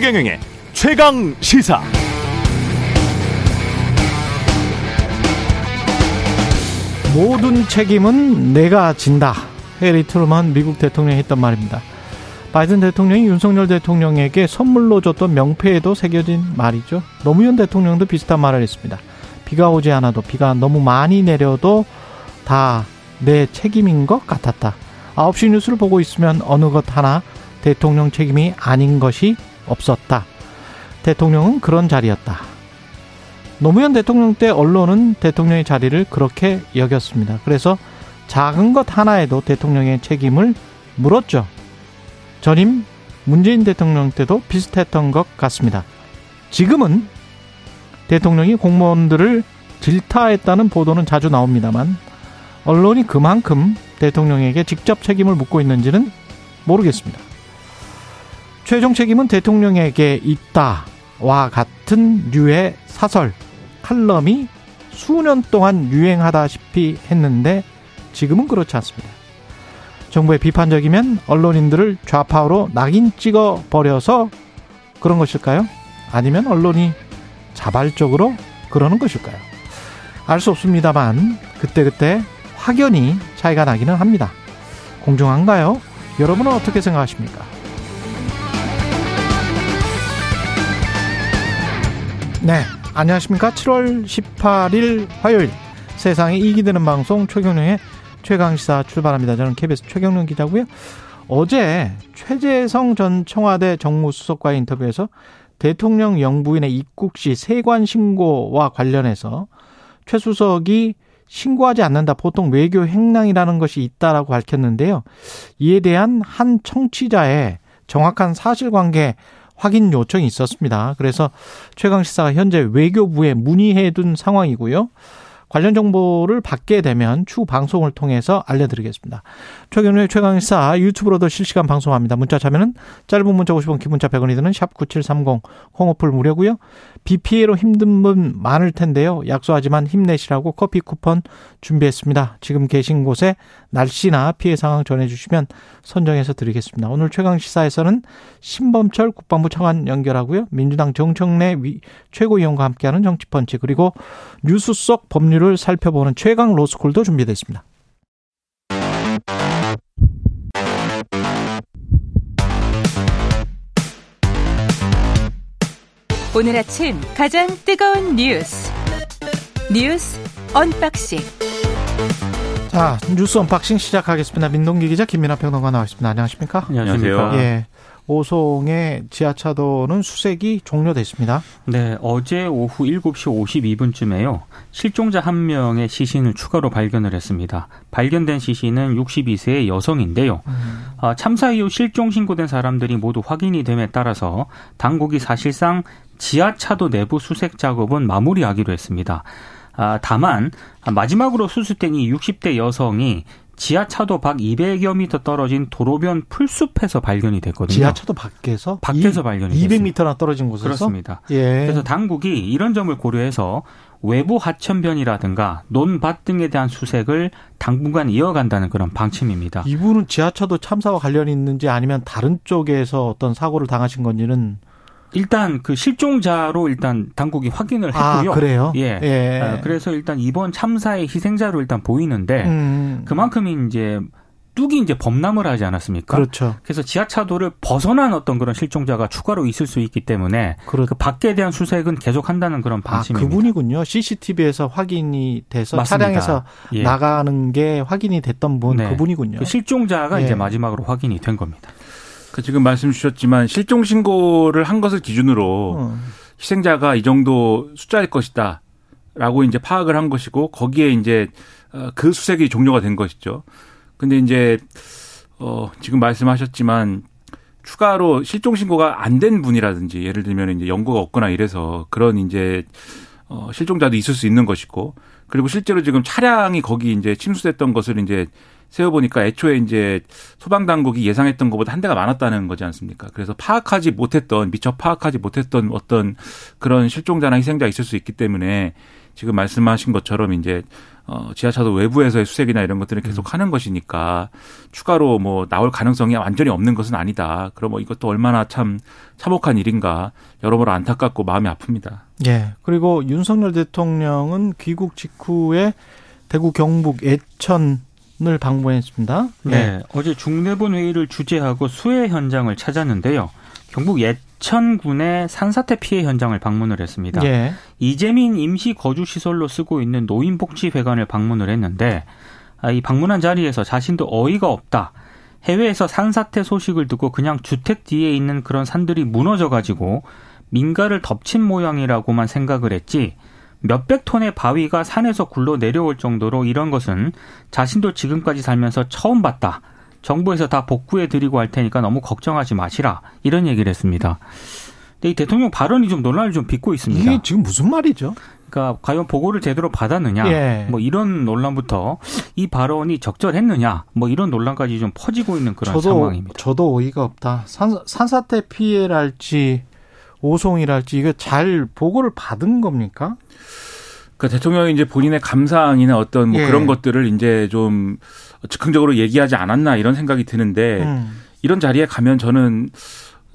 최경영의 최강 시사. 모든 책임은 내가 진다. 해리 트루먼 미국 대통령이 했던 말입니다. 바이든 대통령이 윤석열 대통령에게 선물로 줬던 명패에도 새겨진 말이죠. 노무현 대통령도 비슷한 말을 했습니다. 비가 오지 않아도 비가 너무 많이 내려도 다 내 책임인 것 같았다. 9시 뉴스를 보고 있으면 어느 것 하나 대통령 책임이 아닌 것이 없었다. 대통령은 그런 자리였다. 노무현 대통령 때 언론은 대통령의 자리를 그렇게 여겼습니다. 그래서 작은 것 하나에도 대통령의 책임을 물었죠. 전임 문재인 대통령 때도 비슷했던 것 같습니다. 지금은 대통령이 공무원들을 질타했다는 보도는 자주 나옵니다만 언론이 그만큼 대통령에게 직접 책임을 묻고 있는지는 모르겠습니다. 최종 책임은 대통령에게 있다와 같은 류의 사설, 칼럼이 수년 동안 유행하다시피 했는데 지금은 그렇지 않습니다. 정부의 비판적이면 언론인들을 좌파로 낙인 찍어 버려서 그런 것일까요? 아니면 언론이 자발적으로 그러는 것일까요? 알 수 없습니다만 그때그때 확연히 차이가 나기는 합니다. 공정한가요? 여러분은 어떻게 생각하십니까? 네, 안녕하십니까? 7월 18일 화요일 세상에 이기 되는 방송 최경령의 최강시사 출발합니다. 저는 KBS 최경령 기자고요. 어제 최재성 전 청와대 정무수석과의 인터뷰에서 대통령 영부인의 입국 시 세관 신고와 관련해서 최 수석이 신고하지 않는다. 보통 외교 행랑이라는 것이 있다라고 밝혔는데요. 이에 대한 한 청취자의 정확한 사실관계 확인 요청이 있었습니다. 그래서 최강 시사가 현재 외교부에 문의해 둔 상황이고요. 관련 정보를 받게 되면 추후 방송을 통해서 알려드리겠습니다. 최경련의 최강시사 유튜브로도 실시간 방송합니다. 문자 참여는 짧은 문자 50원, 기문자 100원이 드는 샵 9730 콩오플 무료고요. 비 피해로 힘든 분 많을 텐데요. 약소하지만 힘내시라고 커피 쿠폰 준비했습니다. 지금 계신 곳에 날씨나 피해 상황 전해주시면 선정해서 드리겠습니다. 오늘 최강 시사에서는 신범철 국방부 차관 연결하고요. 민주당 정청래 최고위원과 함께하는 정치펀치 그리고 뉴스 속 법률을 살펴보는 최강 로스쿨도 준비되어 있습니다. 오늘 아침 가장 뜨거운 뉴스 뉴스 unboxing 자 뉴스 unboxing 시작하겠습니다. 민동기 기자 김민아 평론가 나와있습니다. 안녕하십니까? 안녕하세요. 예. 오송의 지하차도는 수색이 종료됐습니다. 네, 어제 오후 7시 52분쯤에요. 실종자 한 명의 시신을 추가로 발견을 했습니다. 발견된 시신은 62세의 여성인데요. 음. 참사 이후 실종 신고된 사람들이 모두 확인이 됨에 따라서 당국이 사실상 지하차도 내부 수색 작업은 마무리하기로 했습니다. 아, 다만 마지막으로 수습된 이 60대 여성이 지하차도 밖 200여 미터 떨어진 도로변 풀숲에서 발견이 됐거든요. 지하차도 밖에서? 밖에서 이, 발견이 200m나 떨어진 곳에서? 그렇습니다. 예. 그래서 당국이 이런 점을 고려해서 외부 하천변이라든가 논밭 등에 대한 수색을 당분간 이어간다는 그런 방침입니다. 이분은 지하차도 참사와 관련이 있는지 아니면 다른 쪽에서 어떤 사고를 당하신 건지는 일단 그 실종자로 일단 당국이 확인을 아, 했고요. 아, 그래요? 예. 예. 아, 그래서 일단 이번 참사의 희생자로 일단 보이는데 음. 그만큼 이제 뚝이 이제 범람을 하지 않았습니까? 그렇죠. 그래서 지하차도를 벗어난 어떤 그런 실종자가 추가로 있을 수 있기 때문에 그렇... 그 밖에 대한 수색은 계속한다는 그런 아, 방침입니다. 아, 그분이군요. CCTV에서 확인이 돼서 맞습니다. 차량에서 예. 나가는 게 확인이 됐던 분 네. 그분이군요. 그 실종자가 예. 이제 마지막으로 확인이 된 겁니다. 그 지금 말씀 주셨지만 실종 신고를 한 것을 기준으로 어. 희생자가 이 정도 숫자일 것이다. 라고 이제 파악을 한 것이고 거기에 이제 어, 그 수색이 종료가 된 것이죠. 근데 이제 어 지금 말씀하셨지만 추가로 실종 신고가 안 된 분이라든지 예를 들면 이제 연고가 없거나 이래서 그런 이제 어 실종자도 있을 수 있는 것이고 그리고 실제로 지금 차량이 거기 이제 침수됐던 것을 이제 세어보니까 애초에 이제 소방당국이 예상했던 것보다 한 대가 많았다는 거지 않습니까? 그래서 파악하지 못했던, 미처 파악하지 못했던 어떤 그런 실종자나 희생자 있을 수 있기 때문에 지금 말씀하신 것처럼 이제 어, 지하차도 외부에서의 수색이나 이런 것들을 계속 음. 하는 것이니까 추가로 뭐 나올 가능성이 완전히 없는 것은 아니다. 그럼 뭐 이것도 얼마나 참 참혹한 일인가 여러모로 안타깝고 마음이 아픕니다. 예. 그리고 윤석열 대통령은 귀국 직후에 대구 경북 예천 을 방문했습니다. 예. 네, 어제 중대본 회의를 주재하고 수해 현장을 찾았는데요. 경북 예천군의 산사태 피해 현장을 방문을 했습니다. 예. 이재민 임시 거주 시설로 쓰고 있는 노인복지회관을 방문을 했는데 아, 이 방문한 자리에서 자신도 어이가 없다. 해외에서 산사태 소식을 듣고 그냥 주택 뒤에 있는 그런 산들이 무너져 가지고 민가를 덮친 모양이라고만 생각을 했지 몇백 톤의 바위가 산에서 굴러 내려올 정도로 이런 것은 자신도 지금까지 살면서 처음 봤다. 정부에서 다 복구해 드리고 할 테니까 너무 걱정하지 마시라. 이런 얘기를 했습니다. 근데 이 대통령 발언이 좀 논란을 좀 빚고 있습니다. 이게 지금 무슨 말이죠? 그러니까 과연 보고를 제대로 받았느냐, 예. 뭐 이런 논란부터 이 발언이 적절했느냐, 뭐 이런 논란까지 좀 퍼지고 있는 그런 저도 상황입니다. 저도 어이가 없다. 산, 산사태 피해랄지 오송이랄지 이거 잘 보고를 받은 겁니까? 그 대통령이 이제 본인의 감상이나 어떤 뭐 예. 그런 것들을 이제 좀 즉흥적으로 얘기하지 않았나 이런 생각이 드는데 음. 이런 자리에 가면 저는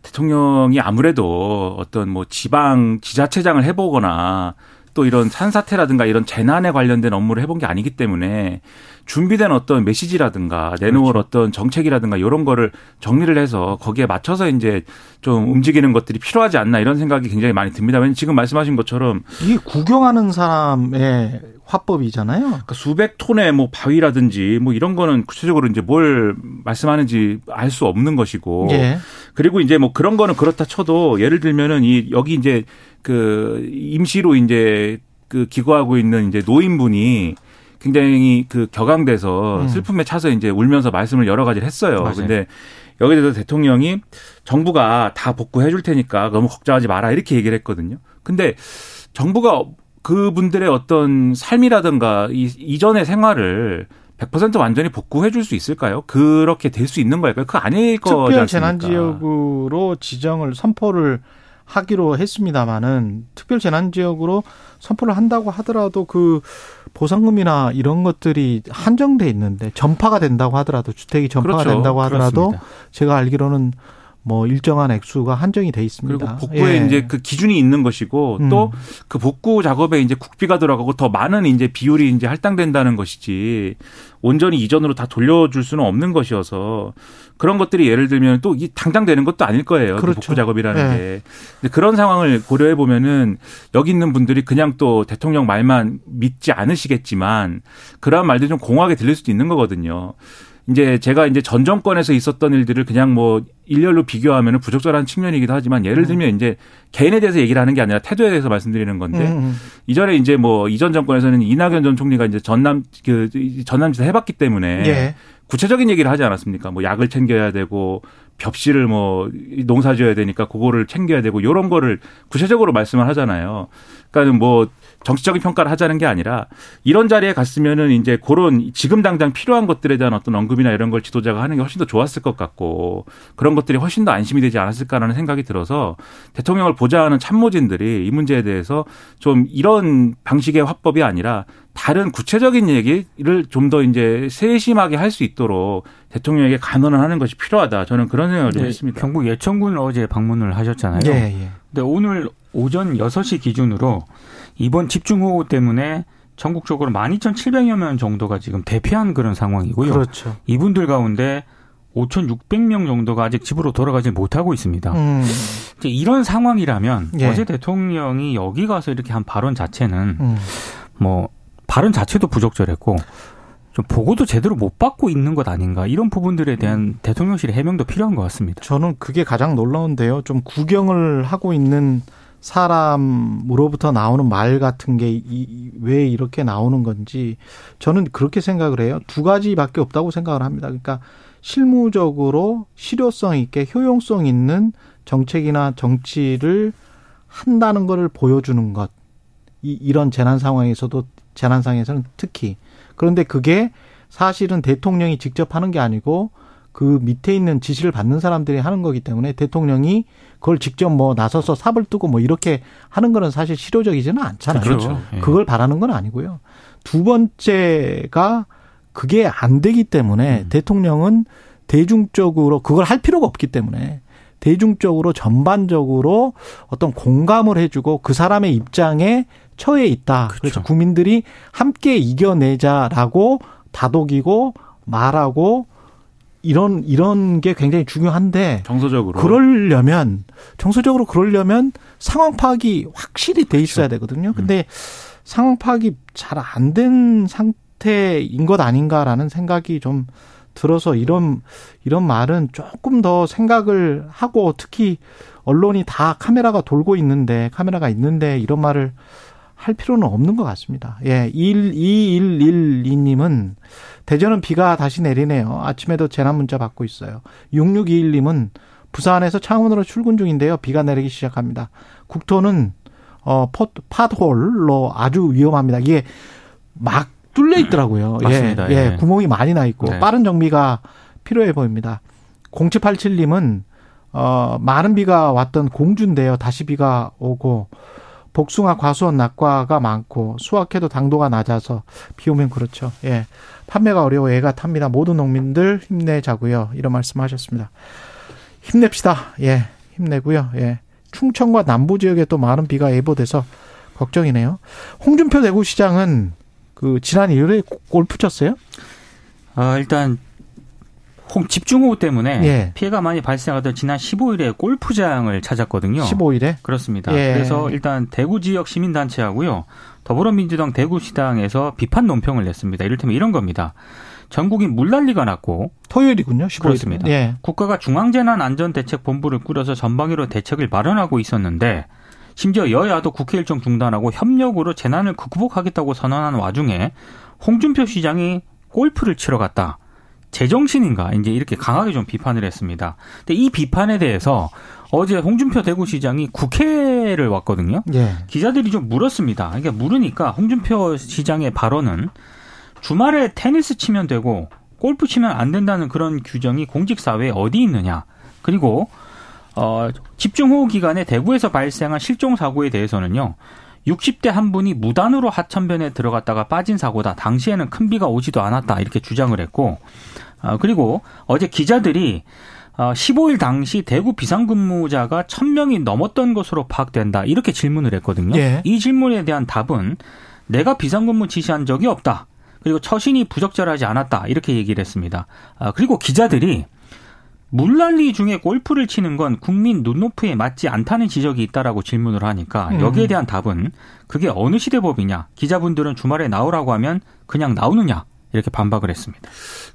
대통령이 아무래도 어떤 뭐 지방 지자체장을 해보거나 또 이런 산사태라든가 이런 재난에 관련된 업무를 해본 게 아니기 때문에 준비된 어떤 메시지라든가 내놓을 그렇죠. 어떤 정책이라든가 이런 거를 정리를 해서 거기에 맞춰서 이제 좀 움직이는 것들이 필요하지 않나 이런 생각이 굉장히 많이 듭니다. 왜냐면 지금 말씀하신 것처럼 이게 구경하는 사람의 화법이잖아요. 그러니까 수백 톤의 뭐 바위라든지 뭐 이런 거는 구체적으로 이제 뭘 말씀하는지 알 수 없는 것이고 예. 그리고 이제 뭐 그런 거는 그렇다 쳐도 예를 들면은 이 여기 이제 그 임시로 이제 그 기거하고 있는 이제 노인분이 굉장히 그 격앙돼서 음. 슬픔에 차서 이제 울면서 말씀을 여러 가지를 했어요. 맞아요. 근데 여기에 대해서 대통령이 정부가 다 복구해 줄 테니까 너무 걱정하지 마라 이렇게 얘기를 했거든요. 근데 정부가 그분들의 어떤 삶이라든가 이 이전의 생활을 100% 완전히 복구해 줄 수 있을까요? 그렇게 될 수 있는 걸까요? 그 아닐 거지 특별 않습니까? 재난 지역으로 지정을 선포를 하기로 했습니다마는 특별 재난 지역으로 선포를 한다고 하더라도 그 보상금이나 이런 것들이 한정돼 있는데 전파가 된다고 하더라도 주택이 전파가 그렇죠. 된다고 하더라도 그렇습니다. 제가 알기로는 뭐 일정한 액수가 한정이 돼 있습니다. 그리고 복구에 예. 이제 그 기준이 있는 것이고 음. 또그 복구 작업에 이제 국비가 들어가고 더 많은 이제 비율이 이제 할당된다는 것이지 온전히 이전으로 다 돌려줄 수는 없는 것이어서 그런 것들이 예를 들면 또 이 당장 되는 것도 아닐 거예요. 그 그렇죠. 복구 작업이라는 예. 게. 근데 그런 상황을 고려해 보면은 여기 있는 분들이 그냥 또 대통령 말만 믿지 않으시겠지만 그러한 말들이 좀 공허하게 들릴 수도 있는 거거든요. 이제 제가 이제 전 정권에서 있었던 일들을 그냥 뭐 일렬로 비교하면 부적절한 측면이기도 하지만 예를 들면 이제 개인에 대해서 얘기를 하는 게 아니라 태도에 대해서 말씀드리는 건데 음, 음. 이전에 이제 뭐 이전 정권에서는 이낙연 전 총리가 이제 전남 그 전남지사 해봤기 때문에 예. 구체적인 얘기를 하지 않았습니까? 뭐 약을 챙겨야 되고 벽실을 뭐 농사 지어야 되니까 그거를 챙겨야 되고 요런 거를 구체적으로 말씀을 하잖아요. 그러니까 뭐 정치적인 평가를 하자는 게 아니라 이런 자리에 갔으면은 이제 그런 지금 당장 필요한 것들에 대한 어떤 언급이나 이런 걸 지도자가 하는 게 훨씬 더 좋았을 것 같고 그런 것들이 훨씬 더 안심이 되지 않았을까라는 생각이 들어서 대통령을 보좌하는 참모진들이 이 문제에 대해서 좀 이런 방식의 화법이 아니라 다른 구체적인 얘기를 좀 더 이제 세심하게 할 수 있도록 대통령에게 간언을 하는 것이 필요하다. 저는 그런 생각을 좀 네, 했습니다. 경북 예천군을 어제 방문을 하셨잖아요. 예, 예. 근데 오늘 오전 6시 기준으로 이번 집중호우 때문에 전국적으로 12,700여 명 정도가 지금 대피한 그런 상황이고요. 그렇죠. 이분들 가운데 5,600명 정도가 아직 집으로 돌아가지 못하고 있습니다. 음. 이제 이런 상황이라면 예. 어제 대통령이 여기 가서 이렇게 한 발언 자체는 음. 뭐 발언 자체도 부적절했고 좀 보고도 제대로 못 받고 있는 것 아닌가 이런 부분들에 대한 대통령실의 해명도 필요한 것 같습니다. 저는 그게 가장 놀라운데요. 좀 구경을 하고 있는 사람으로부터 나오는 말 같은 게 왜 이렇게 나오는 건지 저는 그렇게 생각을 해요. 두 가지밖에 없다고 생각을 합니다. 그러니까 실무적으로 실효성 있게 효용성 있는 정책이나 정치를 한다는 것을 보여주는 것. 이, 이런 재난 상황에서도 재난 상황에서는 특히 그런데 그게 사실은 대통령이 직접 하는 게 아니고 그 밑에 있는 지시를 받는 사람들이 하는 거기 때문에 대통령이 그걸 직접 뭐 나서서 삽을 뜨고 뭐 이렇게 하는 거는 사실 실효적이지는 않잖아요. 그렇죠. 예. 그걸 바라는 건 아니고요. 두 번째가 그게 안 되기 때문에 음. 대통령은 대중적으로 그걸 할 필요가 없기 때문에 대중적으로 전반적으로 어떤 공감을 해주고 그 사람의 입장에 처해 있다. 그렇죠. 그래서 국민들이 함께 이겨내자라고 다독이고 말하고 이런 이런 게 굉장히 중요한데 정서적으로 그러려면 정서적으로 그러려면 상황 파악이 확실히 돼 있어야 그렇죠. 되거든요. 근데 음. 상황 파악이 잘 안 된 상태인 것 아닌가라는 생각이 좀 들어서 이런 이런 말은 조금 더 생각을 하고 특히 언론이 다 카메라가 돌고 있는데 카메라가 있는데 이런 말을 할 필요는 없는 것 같습니다. 예, 12112님은 대전은 비가 다시 내리네요. 아침에도 재난 문자 받고 있어요. 6621님은 부산에서 창원으로 출근 중인데요. 비가 내리기 시작합니다. 국토는 어, 포, 팟홀로 아주 위험합니다. 이게 막 뚫려 있더라고요. 예, 맞습니다. 예, 예, 구멍이 많이 나 있고 네. 빠른 정비가 필요해 보입니다. 0787님은 어, 많은 비가 왔던 공주인데요. 다시 비가 오고 복숭아, 과수원, 낙과가 많고 수확해도 당도가 낮아서 비 오면 그렇죠. 예. 판매가 어려워 애가 탑니다. 모든 농민들 힘내자고요. 이런 말씀하셨습니다. 힘냅시다. 예. 힘내고요. 예. 충청과 남부 지역에 또 많은 비가 예보돼서 걱정이네요. 홍준표 대구시장은 그 지난 일요일에 골프 쳤어요? 아, 일단 홍 집중호우 때문에 예. 피해가 많이 발생하던 지난 15일에 골프장을 찾았거든요. 15일에? 그렇습니다. 예. 그래서 일단 대구 지역 시민단체하고요. 더불어민주당 대구시당에서 비판 논평을 냈습니다. 이를테면 이런 겁니다. 전국인 물난리가 났고 토요일이군요. 15일. 그렇습니다. 예. 국가가 중앙재난안전대책본부를 꾸려서 전방위로 대책을 마련하고 있었는데 심지어 여야도 국회 일정 중단하고 협력으로 재난을 극복하겠다고 선언한 와중에 홍준표 시장이 골프를 치러 갔다. 제정신인가 이제 이렇게 강하게 좀 비판을 했습니다. 근데 이 비판에 대해서 어제 홍준표 대구시장이 국회를 왔거든요. 예. 기자들이 좀 물었습니다. 그러니까 물으니까 홍준표 시장의 발언은 주말에 테니스 치면 되고 골프 치면 안 된다는 그런 규정이 공직사회에 어디 있느냐. 그리고 어, 집중호우 기간에 대구에서 발생한 실종 사고에 대해서는요. 60대 한 분이 무단으로 하천변에 들어갔다가 빠진 사고다. 당시에는 큰 비가 오지도 않았다. 이렇게 주장을 했고 어, 그리고 어제 기자들이 어, 15일 당시 대구 비상근무자가 1000명이 넘었던 것으로 파악된다. 이렇게 질문을 했거든요. 예. 이 질문에 대한 답은 내가 비상근무 지시한 적이 없다. 그리고 처신이 부적절하지 않았다. 이렇게 얘기를 했습니다. 아, 그리고 기자들이 물난리 중에 골프를 치는 건 국민 눈높이에 맞지 않다는 지적이 있다라고 질문을 하니까 음. 여기에 대한 답은 그게 어느 시대법이냐. 기자분들은 주말에 나오라고 하면 그냥 나오느냐. 이렇게 반박을 했습니다.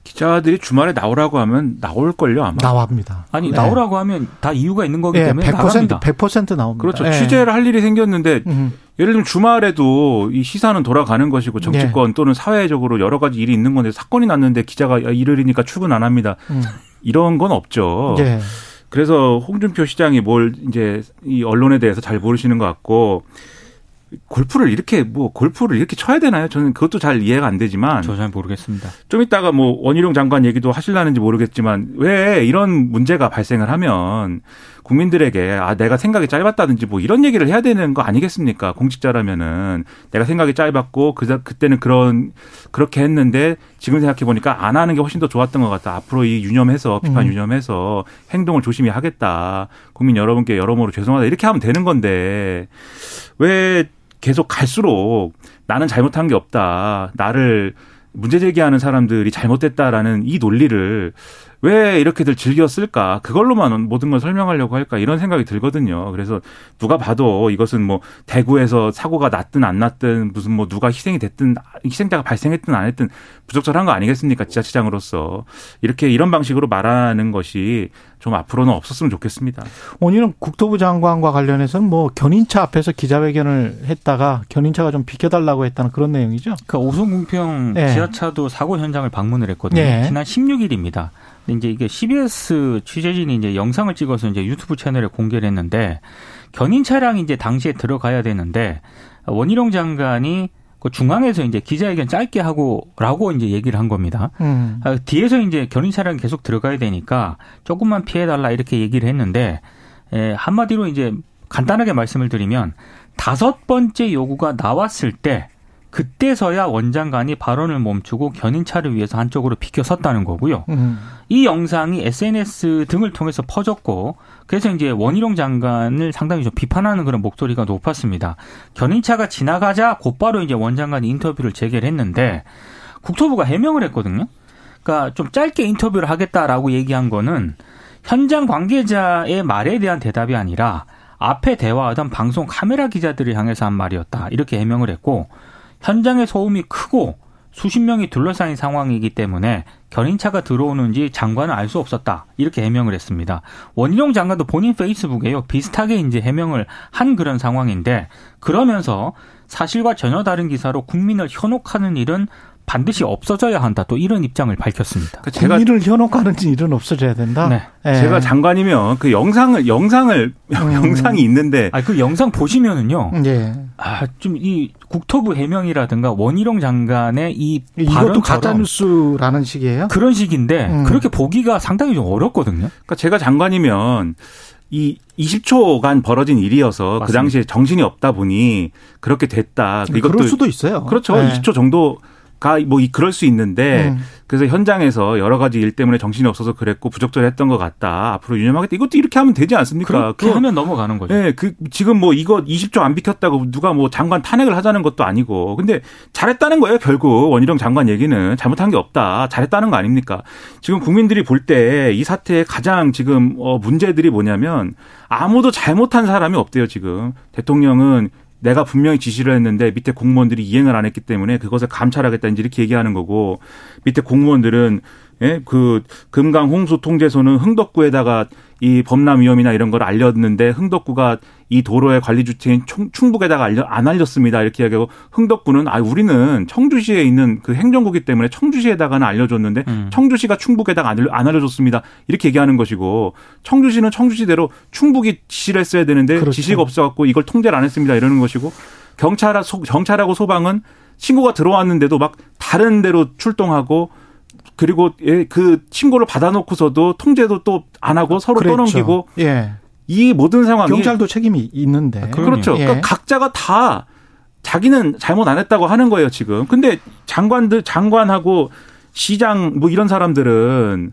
기자들이 주말에 나오라고 하면 나올걸요, 아마. 나옵니다. 아니, 네. 나오라고 하면 다 이유가 있는 거기 네, 때문에 100% 나갑니다. 100% 나옵니다. 그렇죠. 네. 취재를 할 일이 생겼는데 음. 예를 들면 주말에도 이 시사는 돌아가는 것이고 정치권 네. 또는 사회적으로 여러 가지 일이 있는 건데 사건이 났는데 기자가 일요일이니까 출근 안 합니다. 음. 이런 건 없죠. 네. 그래서 홍준표 시장이 뭘 이제 이 언론에 대해서 잘 모르시는 것 같고 골프를 이렇게 뭐 골프를 이렇게 쳐야 되나요? 저는 그것도 잘 이해가 안 되지만 저 잘 모르겠습니다. 좀 이따가 뭐 원희룡 장관 얘기도 하실라는지 모르겠지만 왜 이런 문제가 발생을 하면 국민들에게 아 내가 생각이 짧았다든지 뭐 이런 얘기를 해야 되는 거 아니겠습니까? 공직자라면은 내가 생각이 짧았고 그 그때는 그런 그렇게 했는데 지금 생각해 보니까 안 하는 게 훨씬 더 좋았던 것 같다. 앞으로 이 유념해서 비판 음. 유념해서 행동을 조심히 하겠다. 국민 여러분께 여러모로 죄송하다 이렇게 하면 되는 건데 왜 계속 갈수록 나는 잘못한 게 없다. 나를 문제 제기하는 사람들이 잘못됐다라는 이 논리를 왜 이렇게들 즐겼을까? 그걸로만 모든 걸 설명하려고 할까? 이런 생각이 들거든요. 그래서 누가 봐도 이것은 뭐 대구에서 사고가 났든 안 났든 무슨 뭐 누가 희생이 됐든 희생자가 발생했든 안 했든 부적절한 거 아니겠습니까? 지자체장으로서. 이렇게 이런 방식으로 말하는 것이 좀 앞으로는 없었으면 좋겠습니다. 오늘은 국토부 장관과 관련해서는 뭐 견인차 앞에서 기자회견을 했다가 견인차가 좀 비켜달라고 했다는 그런 내용이죠. 그 오송궁평 네. 지하차도 사고 현장을 방문을 했거든요. 네. 지난 16일입니다. 이제 이게 CBS 취재진이 이제 영상을 찍어서 이제 유튜브 채널에 공개를 했는데 견인 차량이 이제 당시에 들어가야 되는데 원희룡 장관이 그 중앙에서 이제 기자회견 짧게 하고라고 이제 얘기를 한 겁니다. 음. 아, 뒤에서 이제 견인 차량 계속 들어가야 되니까 조금만 피해 달라 이렇게 얘기를 했는데 에, 한마디로 이제 간단하게 말씀을 드리면 다섯 번째 요구가 나왔을 때 그때서야 원장관이 발언을 멈추고 견인차를 위해서 한쪽으로 비켜 섰다는 거고요. 음. 이 영상이 SNS 등을 통해서 퍼졌고 그래서 이제 원희룡 장관을 상당히 좀 비판하는 그런 목소리가 높았습니다. 견인차가 지나가자 곧바로 이제 원장관이 인터뷰를 재개를 했는데 국토부가 해명을 했거든요. 그러니까 좀 짧게 인터뷰를 하겠다라고 얘기한 거는 현장 관계자의 말에 대한 대답이 아니라 앞에 대화하던 방송 카메라 기자들을 향해서 한 말이었다. 이렇게 해명을 했고 현장의 소음이 크고 수십 명이 둘러싸인 상황이기 때문에 견인차가 들어오는지 장관은 알 수 없었다. 이렇게 해명을 했습니다. 원희룡 장관도 본인 페이스북에요. 비슷하게 이제 해명을 한 그런 상황인데 그러면서 사실과 전혀 다른 기사로 국민을 현혹하는 일은 반드시 없어져야 한다. 또 이런 입장을 밝혔습니다. 그러니까 제가 국민을 현혹하는 일은 없어져야 된다. 네. 네. 제가 장관이면 그 영상을 영상을 음. 영상이 있는데 아 그 영상 보시면은요. 예. 아좀 이 국토부 해명이라든가 원희룡 장관의 이 이것도 가짜 뉴스라는 식이에요? 그런 식인데 음. 그렇게 보기가 상당히 좀 어렵거든요. 그러니까 제가 장관이면 이 20초간 벌어진 일이어서 그 맞습니다. 그 당시에 정신이 없다 보니 그렇게 됐다. 이것도 그럴 수도 있어요. 그렇죠. 네. 20초 정도 가뭐 그럴 수 있는데 음. 그래서 현장에서 여러 가지 일 때문에 정신이 없어서 그랬고 부적절했던 것 같다. 앞으로 유념하겠다. 이것도 이렇게 하면 되지 않습니까? 그렇게 그, 하면 넘어가는 거죠. 네, 그 지금 뭐 이거 20조 안 비켰다고 누가 뭐 장관 탄핵을 하자는 것도 아니고 근데 잘했다는 거예요. 결국 원희룡 장관 얘기는 잘못한 게 없다. 잘했다는 거 아닙니까? 지금 국민들이 볼 때 이 사태의 가장 지금 어 문제들이 뭐냐면 아무도 잘못한 사람이 없대요. 지금 대통령은 내가 분명히 지시를 했는데 밑에 공무원들이 이행을 안 했기 때문에 그것을 감찰하겠다 이제 이렇게 얘기하는 거고 밑에 공무원들은 예, 그 금강 홍수 통제소는 흥덕구에다가 이 범람 위험이나 이런 걸 알렸는데 흥덕구가 이 도로의 관리 주체인 충북에다가 알려, 안 알렸습니다. 이렇게 얘기하고 흥덕구는 아 우리는 청주시에 있는 그 행정국이기 때문에 청주시에다가는 알려줬는데 음. 청주시가 충북에다가 안, 알려, 안 알려줬습니다. 이렇게 얘기하는 것이고 청주시는 청주시대로 충북이 지시를 했어야 되는데 그렇죠. 지시가 없어갖고 이걸 통제를 안 했습니다. 이러는 것이고 경찰 경찰하고 소방은 신고가 들어왔는데도 막 다른 데로 출동하고 그리고 예, 그 신고를 받아놓고서도 통제도 또 안 하고 서로 그랬죠. 떠넘기고 예. 이 모든 상황이 경찰도 책임이 있는데 아, 그렇죠. 예. 그러니까 각자가 다 자기는 잘못 안 했다고 하는 거예요 지금. 근데 장관들 장관하고 시장 뭐 이런 사람들은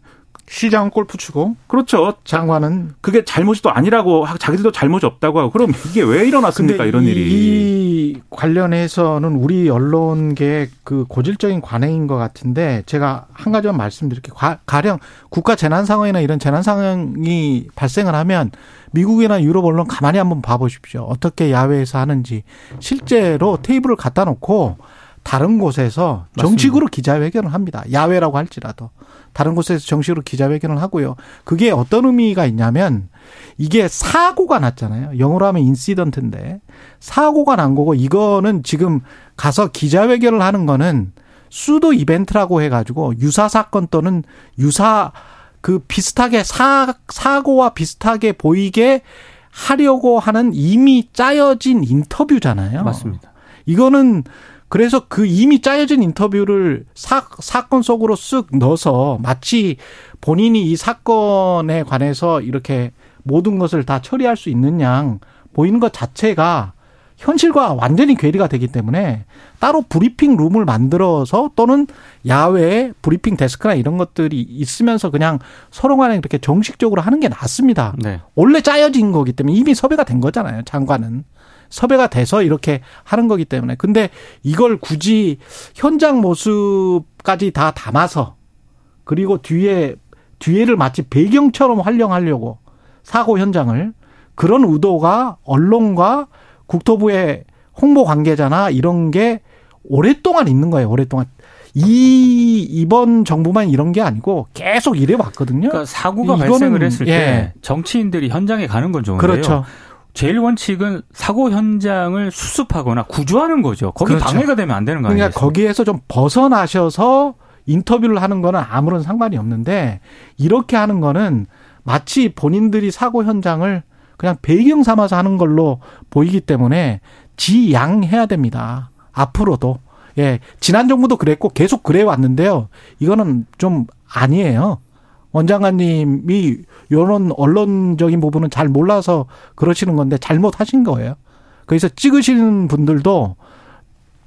시장은 골프 치고 그렇죠. 장관은 그게 잘못이 또 아니라고 자기들도 잘못이 없다고 하고 그럼 이게 왜 일어났습니까 이런 이, 일이 이 관련해서는 우리 언론계 그 고질적인 관행인 것 같은데 제가 한 가지만 말씀드릴게요. 가령 국가 재난 상황이나 이런 재난 상황이 발생을 하면 미국이나 유럽 언론 가만히 한번 봐 보십시오. 어떻게 야외에서 하는지 실제로 테이블을 갖다 놓고 다른 곳에서 정식으로 맞습니다. 기자회견을 합니다. 야외라고 할지라도. 다른 곳에서 정식으로 기자회견을 하고요. 그게 어떤 의미가 있냐면 이게 사고가 났잖아요. 영어로 하면 인시던트인데 사고가 난 거고 이거는 지금 가서 기자회견을 하는 거는 수도 이벤트라고 해가지고 유사 사건 또는 유사 그 비슷하게 사, 사고와 비슷하게 보이게 하려고 하는 이미 짜여진 인터뷰잖아요. 맞습니다. 이거는 그래서 그 이미 짜여진 인터뷰를 사, 사건 속으로 쓱 넣어서 마치 본인이 이 사건에 관해서 이렇게 모든 것을 다 처리할 수 있는 양 보이는 것 자체가 현실과 완전히 괴리가 되기 때문에 따로 브리핑 룸을 만들어서 또는 야외에 브리핑 데스크나 이런 것들이 있으면서 그냥 서로 간에 이렇게 정식적으로 하는 게 낫습니다. 네. 원래 짜여진 거기 때문에 이미 섭외가 된 거잖아요. 장관은. 섭외가 돼서 이렇게 하는 거기 때문에. 근데 이걸 굳이 현장 모습까지 다 담아서 그리고 뒤에 뒤에를 마치 배경처럼 활용하려고 사고 현장을 그런 의도가 언론과 국토부의 홍보 관계자나 이런 게 오랫동안 있는 거예요. 오랫동안. 이 이번 정부만 이런 게 아니고 계속 이래 왔거든요. 그러니까 사고가 발생을 했을 예. 때 정치인들이 현장에 가는 건 좋은데요. 그렇죠. 제일 원칙은 사고 현장을 수습하거나 구조하는 거죠. 거기 그렇죠. 방해가 되면 안 되는 거 아니에요? 그러니까 거기에서 좀 벗어나셔서 인터뷰를 하는 거는 아무런 상관이 없는데 이렇게 하는 거는 마치 본인들이 사고 현장을 그냥 배경 삼아서 하는 걸로 보이기 때문에 지양해야 됩니다. 앞으로도 예 지난 정부도 그랬고 계속 그래 왔는데요. 이거는 좀 아니에요. 원장관님이 이런 언론적인 부분은 잘 몰라서 그러시는 건데 잘못하신 거예요. 그래서 찍으시는 분들도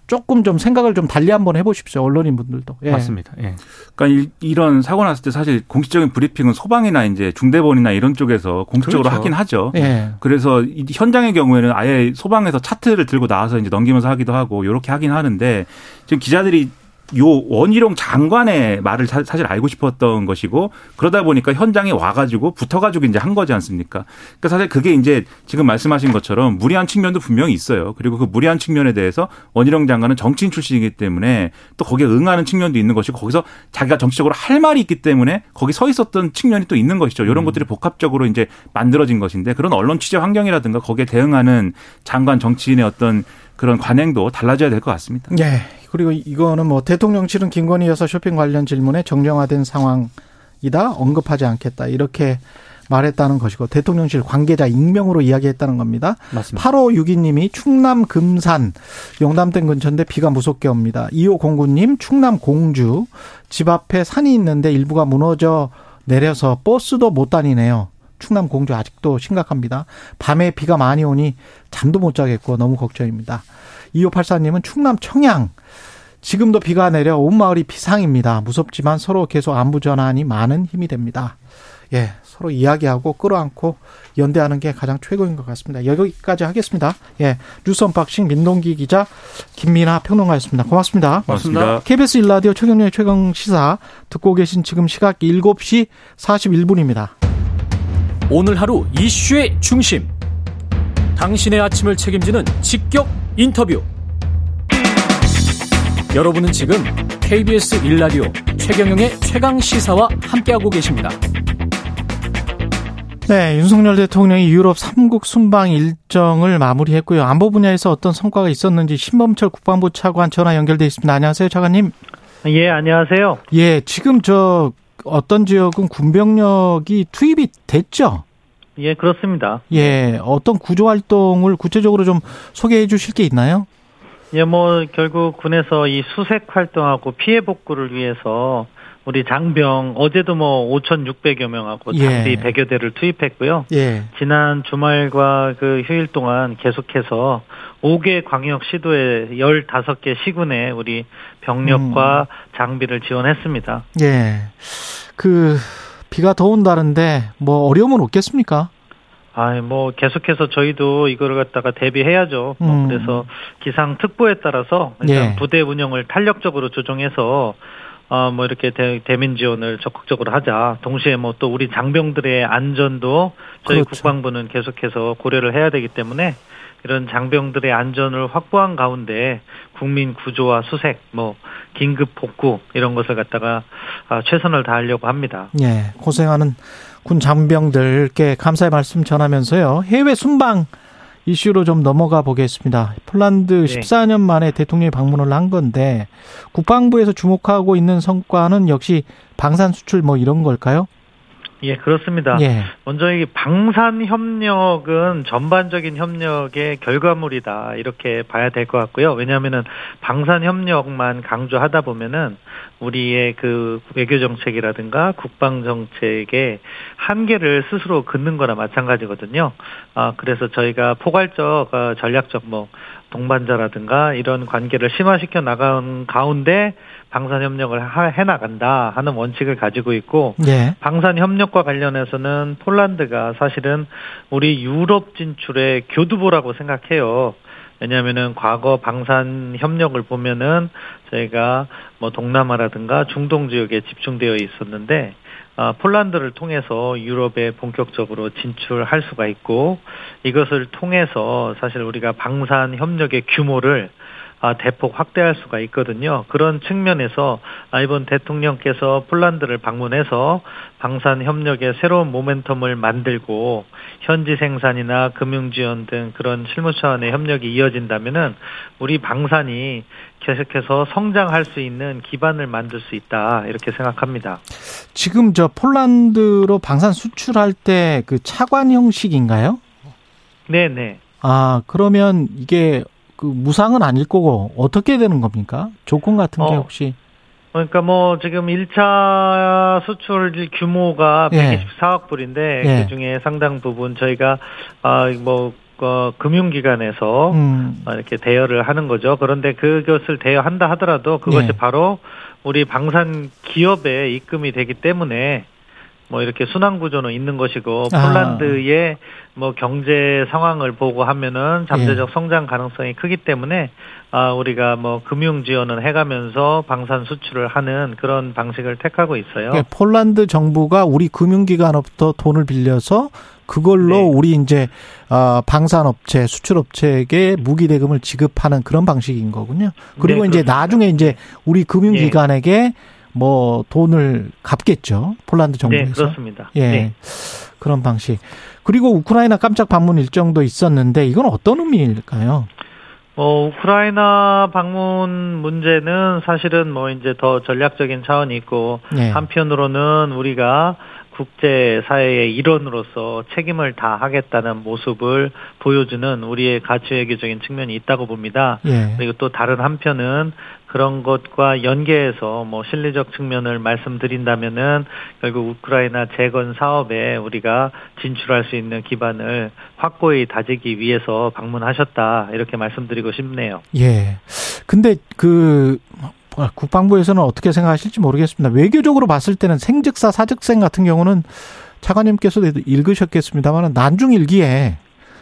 조금 좀 생각을 좀 달리 한번 해보십시오. 언론인 분들도. 예. 맞습니다. 예. 그러니까 이, 런 사고 났을 때 사실 공식적인 브리핑은 소방이나 이제 중대본이나 이런 쪽에서 공식적으로 그렇죠. 하긴 하죠. 예. 그래서 이 현장의 경우에는 아예 소방에서 차트를 들고 나와서 이제 넘기면서 하기도 하고 이렇게 하긴 하는데 지금 기자들이 요 원희룡 장관의 말을 사실 알고 싶었던 것이고 그러다 보니까 현장에 와가지고 붙어가지고 이제 한 거지 않습니까? 그러니까 사실 그게 이제 지금 말씀하신 것처럼 무리한 측면도 분명히 있어요. 그리고 그 무리한 측면에 대해서 원희룡 장관은 정치인 출신이기 때문에 또 거기에 응하는 측면도 있는 것이고 거기서 자기가 정치적으로 할 말이 있기 때문에 거기 서 있었던 측면이 또 있는 것이죠. 이런 음. 것들이 복합적으로 이제 만들어진 것인데 그런 언론 취재 환경이라든가 거기에 대응하는 장관 정치인의 어떤 그런 관행도 달라져야 될 것 같습니다. 네. 그리고 이거는 뭐 대통령실은 김건희 여사 쇼핑 관련 질문에 정령화된 상황이다 언급하지 않겠다 이렇게 말했다는 것이고 대통령실 관계자 익명으로 이야기했다는 겁니다. 맞습니다. 8562님이 충남 금산 영담댐 근처인데 비가 무섭게 옵니다. 2509님 충남 공주 집 앞에 산이 있는데 일부가 무너져 내려서 버스도 못 다니네요. 충남 공주 아직도 심각합니다. 밤에 비가 많이 오니 잠도 못 자겠고 너무 걱정입니다. 2584님은 충남 청양 지금도 비가 내려 온 마을이 비상입니다. 무섭지만 서로 계속 안부 전환이 많은 힘이 됩니다. 예, 서로 이야기하고 끌어안고 연대하는 게 가장 최고인 것 같습니다. 여기까지 하겠습니다. 예, 뉴스 unboxing 민동기 기자 김민아 평론가였습니다. 고맙습니다. 고맙습니다. KBS 1라디오 최경영의 최강 시사 듣고 계신 지금 시각 7시 41분입니다. 오늘 하루 이슈의 중심. 당신의 아침을 책임지는 직격 인터뷰. 여러분은 지금 KBS 일라디오 최경영의 최강 시사와 함께하고 계십니다. 네, 윤석열 대통령이 유럽 3국 순방 일정을 마무리했고요. 안보 분야에서 어떤 성과가 있었는지 신범철 국방부 차관 전화 연결돼 있습니다. 안녕하세요, 차관님. 예, 안녕하세요. 예, 지금 저 어떤 지역은 군병력이 투입이 됐죠? 예, 그렇습니다. 예, 어떤 구조 활동을 구체적으로 좀 소개해 주실 게 있나요? 예, 뭐 결국 군에서 이 수색 활동하고 피해 복구를 위해서 우리 장병 어제도 뭐 5,600여 명하고 장비 예. 100여 대를 투입했고요. 예. 지난 주말과 그 휴일 동안 계속해서 5개 광역 시도에 15개 시군에 우리 병력과 음. 장비를 지원했습니다. 예. 그 비가 더 온다는데 뭐 어려움은 없겠습니까? 아, 뭐 계속해서 저희도 이거를 갖다가 대비해야죠. 뭐 음. 그래서 기상 특보에 따라서 일단 예. 부대 운영을 탄력적으로 조정해서 어, 뭐 이렇게 대, 대민 지원을 적극적으로 하자. 동시에 뭐 또 우리 장병들의 안전도 저희 그렇죠. 국방부는 계속해서 고려를 해야 되기 때문에 이런 장병들의 안전을 확보한 가운데 국민 구조와 수색, 뭐 긴급 복구 이런 것을 갖다가 아, 최선을 다하려고 합니다. 예, 고생하는 군 장병들께 감사의 말씀 전하면서요. 해외 순방 이슈로 좀 넘어가 보겠습니다. 폴란드 네. 14년 만에 대통령이 방문을 한 건데 국방부에서 주목하고 있는 성과는 역시 방산 수출 뭐 이런 걸까요? 예, 그렇습니다. 예. 먼저 이 방산 협력은 전반적인 협력의 결과물이다 이렇게 봐야 될 것 같고요. 왜냐하면은 방산 협력만 강조하다 보면은 우리의 그 외교 정책이라든가 국방 정책의 한계를 스스로 긋는 거나 마찬가지거든요. 아 그래서 저희가 포괄적 어, 전략적 뭐 동반자라든가 이런 관계를 심화시켜 나간 가운데 방산 협력을 해 나간다 하는 원칙을 가지고 있고 네. 방산 협력과 관련해서는 폴란드가 사실은 우리 유럽 진출의 교두보라고 생각해요. 왜냐하면은 과거 방산 협력을 보면은 저희가 뭐 동남아라든가 중동 지역에 집중되어 있었는데 아, 폴란드를 통해서 유럽에 본격적으로 진출할 수가 있고 이것을 통해서 사실 우리가 방산 협력의 규모를 아, 대폭 확대할 수가 있거든요. 그런 측면에서 아, 이번 대통령께서 폴란드를 방문해서 방산 협력의 새로운 모멘텀을 만들고 현지 생산이나 금융 지원 등 그런 실무 차원의 협력이 이어진다면은 우리 방산이 계속해서 성장할 수 있는 기반을 만들 수 있다 이렇게 생각합니다. 지금 저 폴란드로 방산 수출할 때 그 차관 형식인가요? 네, 네. 아, 그러면 이게 그 무상은 아닐 거고 어떻게 되는 겁니까? 조건 같은 게 어. 혹시 그러니까 뭐 지금 1차 수출 규모가 예. 124억 불인데 예. 그중에 상당 부분 저희가 아뭐 어, 금융기관에서 음. 이렇게 대여를 하는 거죠. 그런데 그것을 대여한다 하더라도 그것이 예. 바로 우리 방산 기업에 입금이 되기 때문에 뭐 이렇게 순환 구조는 있는 것이고 아. 폴란드의 뭐 경제 상황을 보고 하면은 잠재적 예. 성장 가능성이 크기 때문에 아 우리가 뭐 금융 지원을 해가면서 방산 수출을 하는 그런 방식을 택하고 있어요. 예, 폴란드 정부가 우리 금융기관으로부터 돈을 빌려서 그걸로 네. 우리 이제 어, 방산업체, 수출업체에게 무기 대금을 지급하는 그런 방식인 거군요. 그리고 네, 이제 나중에 이제 우리 금융기관에게 네. 뭐 돈을 갚겠죠. 폴란드 정부에서. 네, 그렇습니다. 예. 네. 그런 방식. 그리고 우크라이나 깜짝 방문 일정도 있었는데 이건 어떤 의미일까요? 어, 우크라이나 방문 문제는 사실은 뭐 이제 더 전략적인 차원이 있고 네. 한편으로는 우리가 국제 사회의 일원으로서 책임을 다하겠다는 모습을 보여주는 우리의 가치 외교적인 측면이 있다고 봅니다. 예. 그리고 또 다른 한편은 그런 것과 연계해서 뭐 실리적 측면을 말씀드린다면은 결국 우크라이나 재건 사업에 우리가 진출할 수 있는 기반을 확고히 다지기 위해서 방문하셨다 이렇게 말씀드리고 싶네요. 예. 근데 그 국방부에서는 어떻게 생각하실지 모르겠습니다. 외교적으로 봤을 때는 생즉사 사즉생 같은 경우는 차관님께서도 읽으셨겠습니다만 난중일기에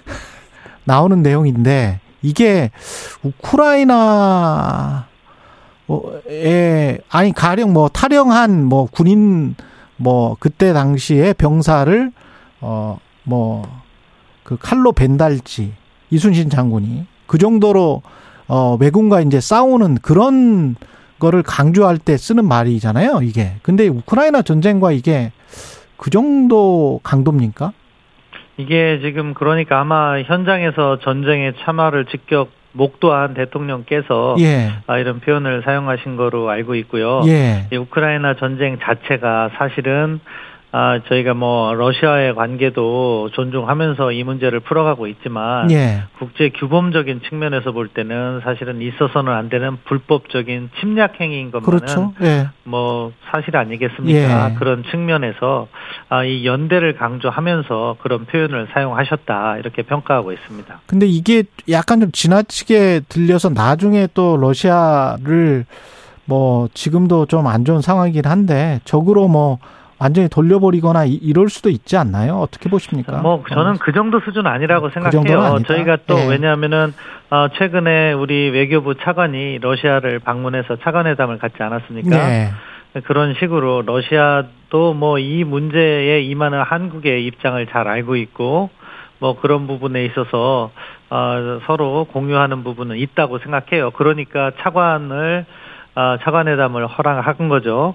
나오는 내용인데 이게 우크라이나 에 아니 가령 뭐 탈영한 뭐 군인 뭐 그때 당시에 병사를 어 뭐 그 칼로 벤달지 이순신 장군이 그 정도로 어 외군과 이제 싸우는 그런 거를 강조할 때 쓰는 말이잖아요, 이게. 근데 우크라이나 전쟁과 이게 그 정도 강도입니까? 이게 지금 그러니까 아마 현장에서 전쟁의 참화를 직접 목도한 대통령께서 예. 아, 이런 표현을 사용하신 거로 알고 있고요. 예. 우크라이나 전쟁 자체가 사실은 아, 저희가 뭐 러시아의 관계도 존중하면서 이 문제를 풀어가고 있지만 예. 국제 규범적인 측면에서 볼 때는 사실은 있어서는 안 되는 불법적인 침략 행위인 것만은 그렇죠. 예. 뭐 사실 아니겠습니까? 예. 그런 측면에서 아, 이 연대를 강조하면서 그런 표현을 사용하셨다 이렇게 평가하고 있습니다. 근데 이게 약간 좀 지나치게 들려서 나중에 또 러시아를 뭐 지금도 좀 안 좋은 상황이긴 한데 적으로 뭐 완전히 돌려버리거나 이 럴 수도 있지 않나요? 어떻게 보십니까? 뭐 저는 그 정도 수준 아니라고 그 생각해요. 그 저희가 또 네. 왜냐하면은 어, 최근에 우리 외교부 차관이 러시아를 방문해서 차관회담을 갖지 않았습니까? 네. 그런 식으로 러시아도 뭐 이 문제에 임하는 한국의 입장을 잘 알고 있고 뭐 그런 부분에 있어서 어, 서로 공유하는 부분은 있다고 생각해요. 그러니까 차관을 어, 차관회담을 허락한 거죠.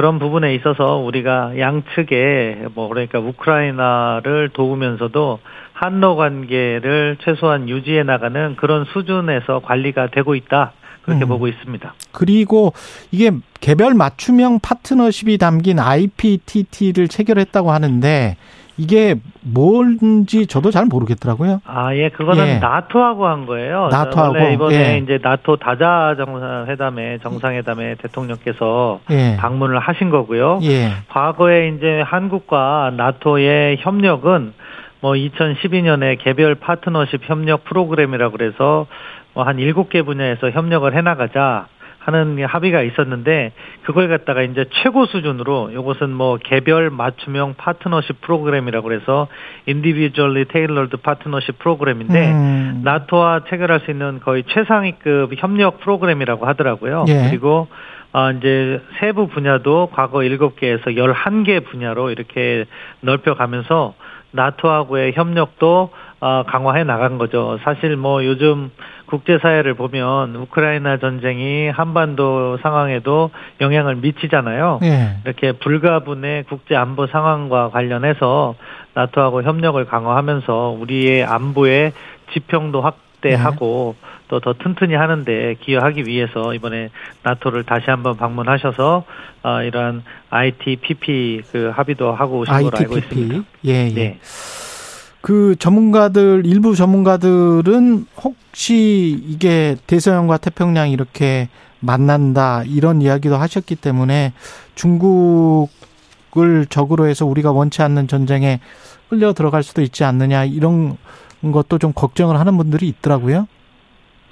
그런 부분에 있어서 우리가 양측에 뭐 그러니까 우크라이나를 도우면서도 한러 관계를 최소한 유지해 나가는 그런 수준에서 관리가 되고 있다. 그렇게 음. 보고 있습니다. 그리고 이게 개별 맞춤형 파트너십이 담긴 IPTT를 체결했다고 하는데 이게 뭔지 저도 잘 모르겠더라고요. 아, 예, 그거는 예. 나토하고 한 거예요. 나토하고 원래 이번에 예. 이제 나토 다자 정상회담에 정상회담에 대통령께서 예. 방문을 하신 거고요. 예. 과거에 이제 한국과 나토의 협력은 뭐 2012년에 개별 파트너십 협력 프로그램이라고 그래서 뭐 한 7개 분야에서 협력을 해 나가자 하는 합의가 있었는데 그걸 갖다가 이제 최고 수준으로 이것은 뭐 개별 맞춤형 파트너십 프로그램이라고 그래서 individually tailored partnership 프로그램인데 음. 나토와 체결할 수 있는 거의 최상위급 협력 프로그램이라고 하더라고요. 예. 그리고 아, 이제 세부 분야도 과거 7개에서 11개 분야로 이렇게 넓혀가면서 나토하고의 협력도 어, 강화해 나간 거죠. 사실 뭐 요즘 국제사회를 보면 우크라이나 전쟁이 한반도 상황에도 영향을 미치잖아요. 예. 이렇게 불가분의 국제 안보 상황과 관련해서 나토하고 협력을 강화하면서 우리의 안보의 지평도 확대하고 예. 또더 튼튼히 하는데 기여하기 위해서 이번에 나토를 다시 한번 방문하셔서 어, 이러한 ITPP 그 합의도 하고 오신 걸로 알고 있습니다. 예, 예. 네. 그 전문가들 일부 전문가들은 혹시 이게 대서양과 태평양 이렇게 만난다 이런 이야기도 하셨기 때문에 중국을 적으로 해서 우리가 원치 않는 전쟁에 끌려 들어갈 수도 있지 않느냐 이런 것도 좀 걱정을 하는 분들이 있더라고요.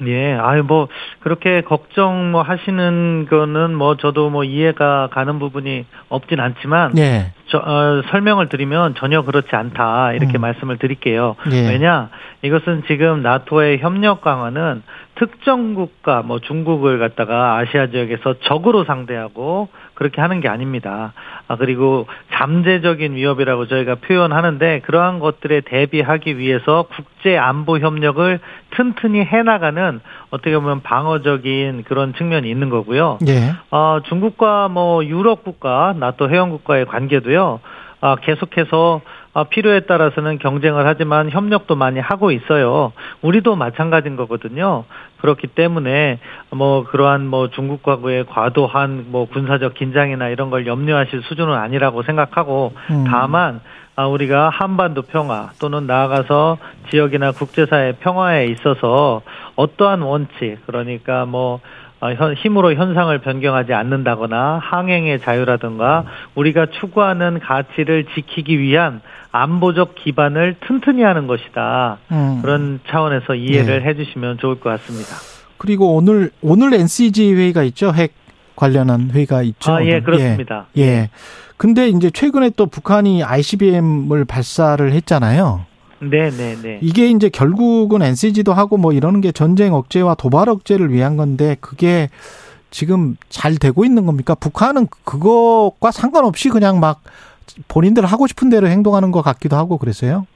예, 아유 뭐 그렇게 걱정 뭐 하시는 거는 뭐 저도 뭐 이해가 가는 부분이 없진 않지만 예. 저, 어, 설명을 드리면 전혀 그렇지 않다 이렇게 음. 말씀을 드릴게요. 예. 왜냐 이것은 지금 나토의 협력 강화는 특정 국가 뭐 중국을 갖다가 아시아 지역에서 적으로 상대하고 그렇게 하는 게 아닙니다. 아 그리고 잠재적인 위협이라고 저희가 표현하는데 그러한 것들에 대비하기 위해서 국제 안보 협력을 튼튼히 해나가는 어떻게 보면 방어적인 그런 측면이 있는 거고요. 예. 어, 중국과 뭐 유럽 국가, 나토 회원 국가의 관계도요. 아, 계속해서 아, 필요에 따라서는 경쟁을 하지만 협력도 많이 하고 있어요. 우리도 마찬가지인 거거든요. 그렇기 때문에 뭐 그러한 뭐 중국과의 과도한 뭐 군사적 긴장이나 이런 걸 염려하실 수준은 아니라고 생각하고 음. 다만 아, 우리가 한반도 평화 또는 나아가서 지역이나 국제사회 평화에 있어서 어떠한 원칙 그러니까 뭐 어, 힘으로 현상을 변경하지 않는다거나 항행의 자유라든가 우리가 추구하는 가치를 지키기 위한 안보적 기반을 튼튼히 하는 것이다. 음. 그런 차원에서 이해를 네. 해주시면 좋을 것 같습니다. 그리고 오늘 오늘 NCG 회의가 있죠. 핵 관련한 회의가 있죠. 아, 예, 그렇습니다. 예. 예. 근데 이제 최근에 또 북한이 ICBM을 발사를 했잖아요. 네, 네, 네. 이게 이제 결국은 NCG도 하고 뭐 이러는 게 전쟁 억제와 도발 억제를 위한 건데 그게 지금 잘 되고 있는 겁니까? 북한은 그것과 상관없이 그냥 막 본인들 하고 싶은 대로 행동하는 것 같기도 하고 그랬어요.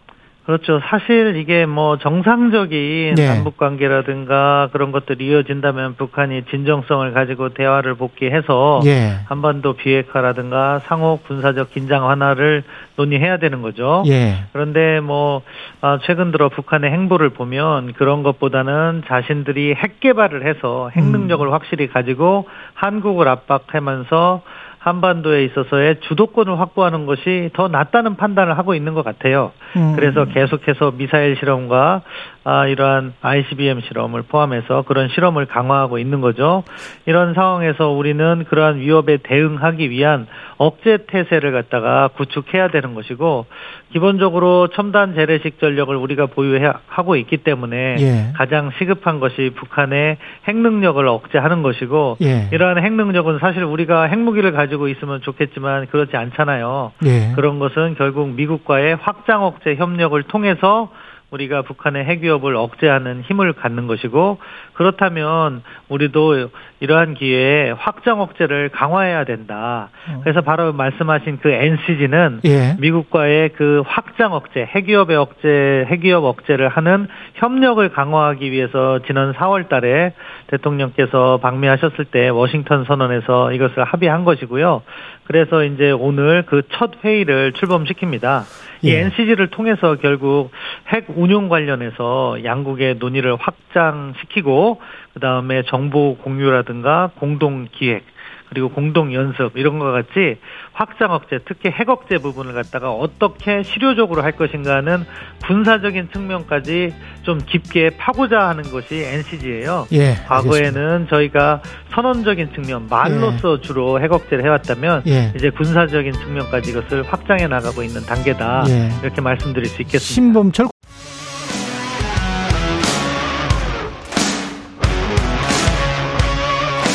그렇죠. 사실 이게 뭐 정상적인 네. 남북 관계라든가 그런 것들이 이어진다면 북한이 진정성을 가지고 대화를 복귀해서 예. 한반도 비핵화라든가 상호 군사적 긴장 완화를 논의해야 되는 거죠. 예. 그런데 뭐 아, 최근 들어 북한의 행보를 보면 그런 것보다는 자신들이 핵 개발을 해서 핵 능력을 음. 확실히 가지고 한국을 압박하면서 한반도에 있어서의 주도권을 확보하는 것이 더 낫다는 판단을 하고 있는 것 같아요. 음. 그래서 계속해서 미사일 실험과 아, 이러한 ICBM 실험을 포함해서 그런 실험을 강화하고 있는 거죠. 이런 상황에서 우리는 그러한 위협에 대응하기 위한 억제 태세를 갖다가 구축해야 되는 것이고 기본적으로 첨단 재래식 전력을 우리가 보유하고 있기 때문에 예. 가장 시급한 것이 북한의 핵 능력을 억제하는 것이고 예. 이러한 핵 능력은 사실 우리가 핵무기를 가지고 있으면 좋겠지만 그렇지 않잖아요. 예. 그런 것은 결국 미국과의 확장 억제 협력을 통해서 우리가 북한의 핵 위협을 억제하는 힘을 갖는 것이고 그렇다면 우리도 이러한 기회에 확장 억제를 강화해야 된다. 어. 그래서 바로 말씀하신 그 NCG는 예. 미국과의 그 확장 억제, 핵 위협의 억제, 핵 위협 억제를 하는 협력을 강화하기 위해서 지난 4월 달에 대통령께서 방미하셨을 때 워싱턴 선언에서 이것을 합의한 것이고요. 그래서 이제 오늘 그 첫 회의를 출범시킵니다. 이 예. NCG를 통해서 결국 핵 운용 관련해서 양국의 논의를 확장시키고 그다음에 정보 공유라든가 공동 기획 그리고 공동 연습 이런 것 같이 확장 억제, 특히 핵 억제 부분을 갖다가 어떻게 실효적으로 할 것인가는 군사적인 측면까지 좀 깊게 파고자 하는 것이 NCG예요. 예, 과거에는 저희가 선언적인 측면, 말로써 예. 주로 핵 억제를 해왔다면 예. 이제 군사적인 측면까지 이것을 확장해 나가고 있는 단계다. 예. 이렇게 말씀드릴 수 있겠습니다. 신범철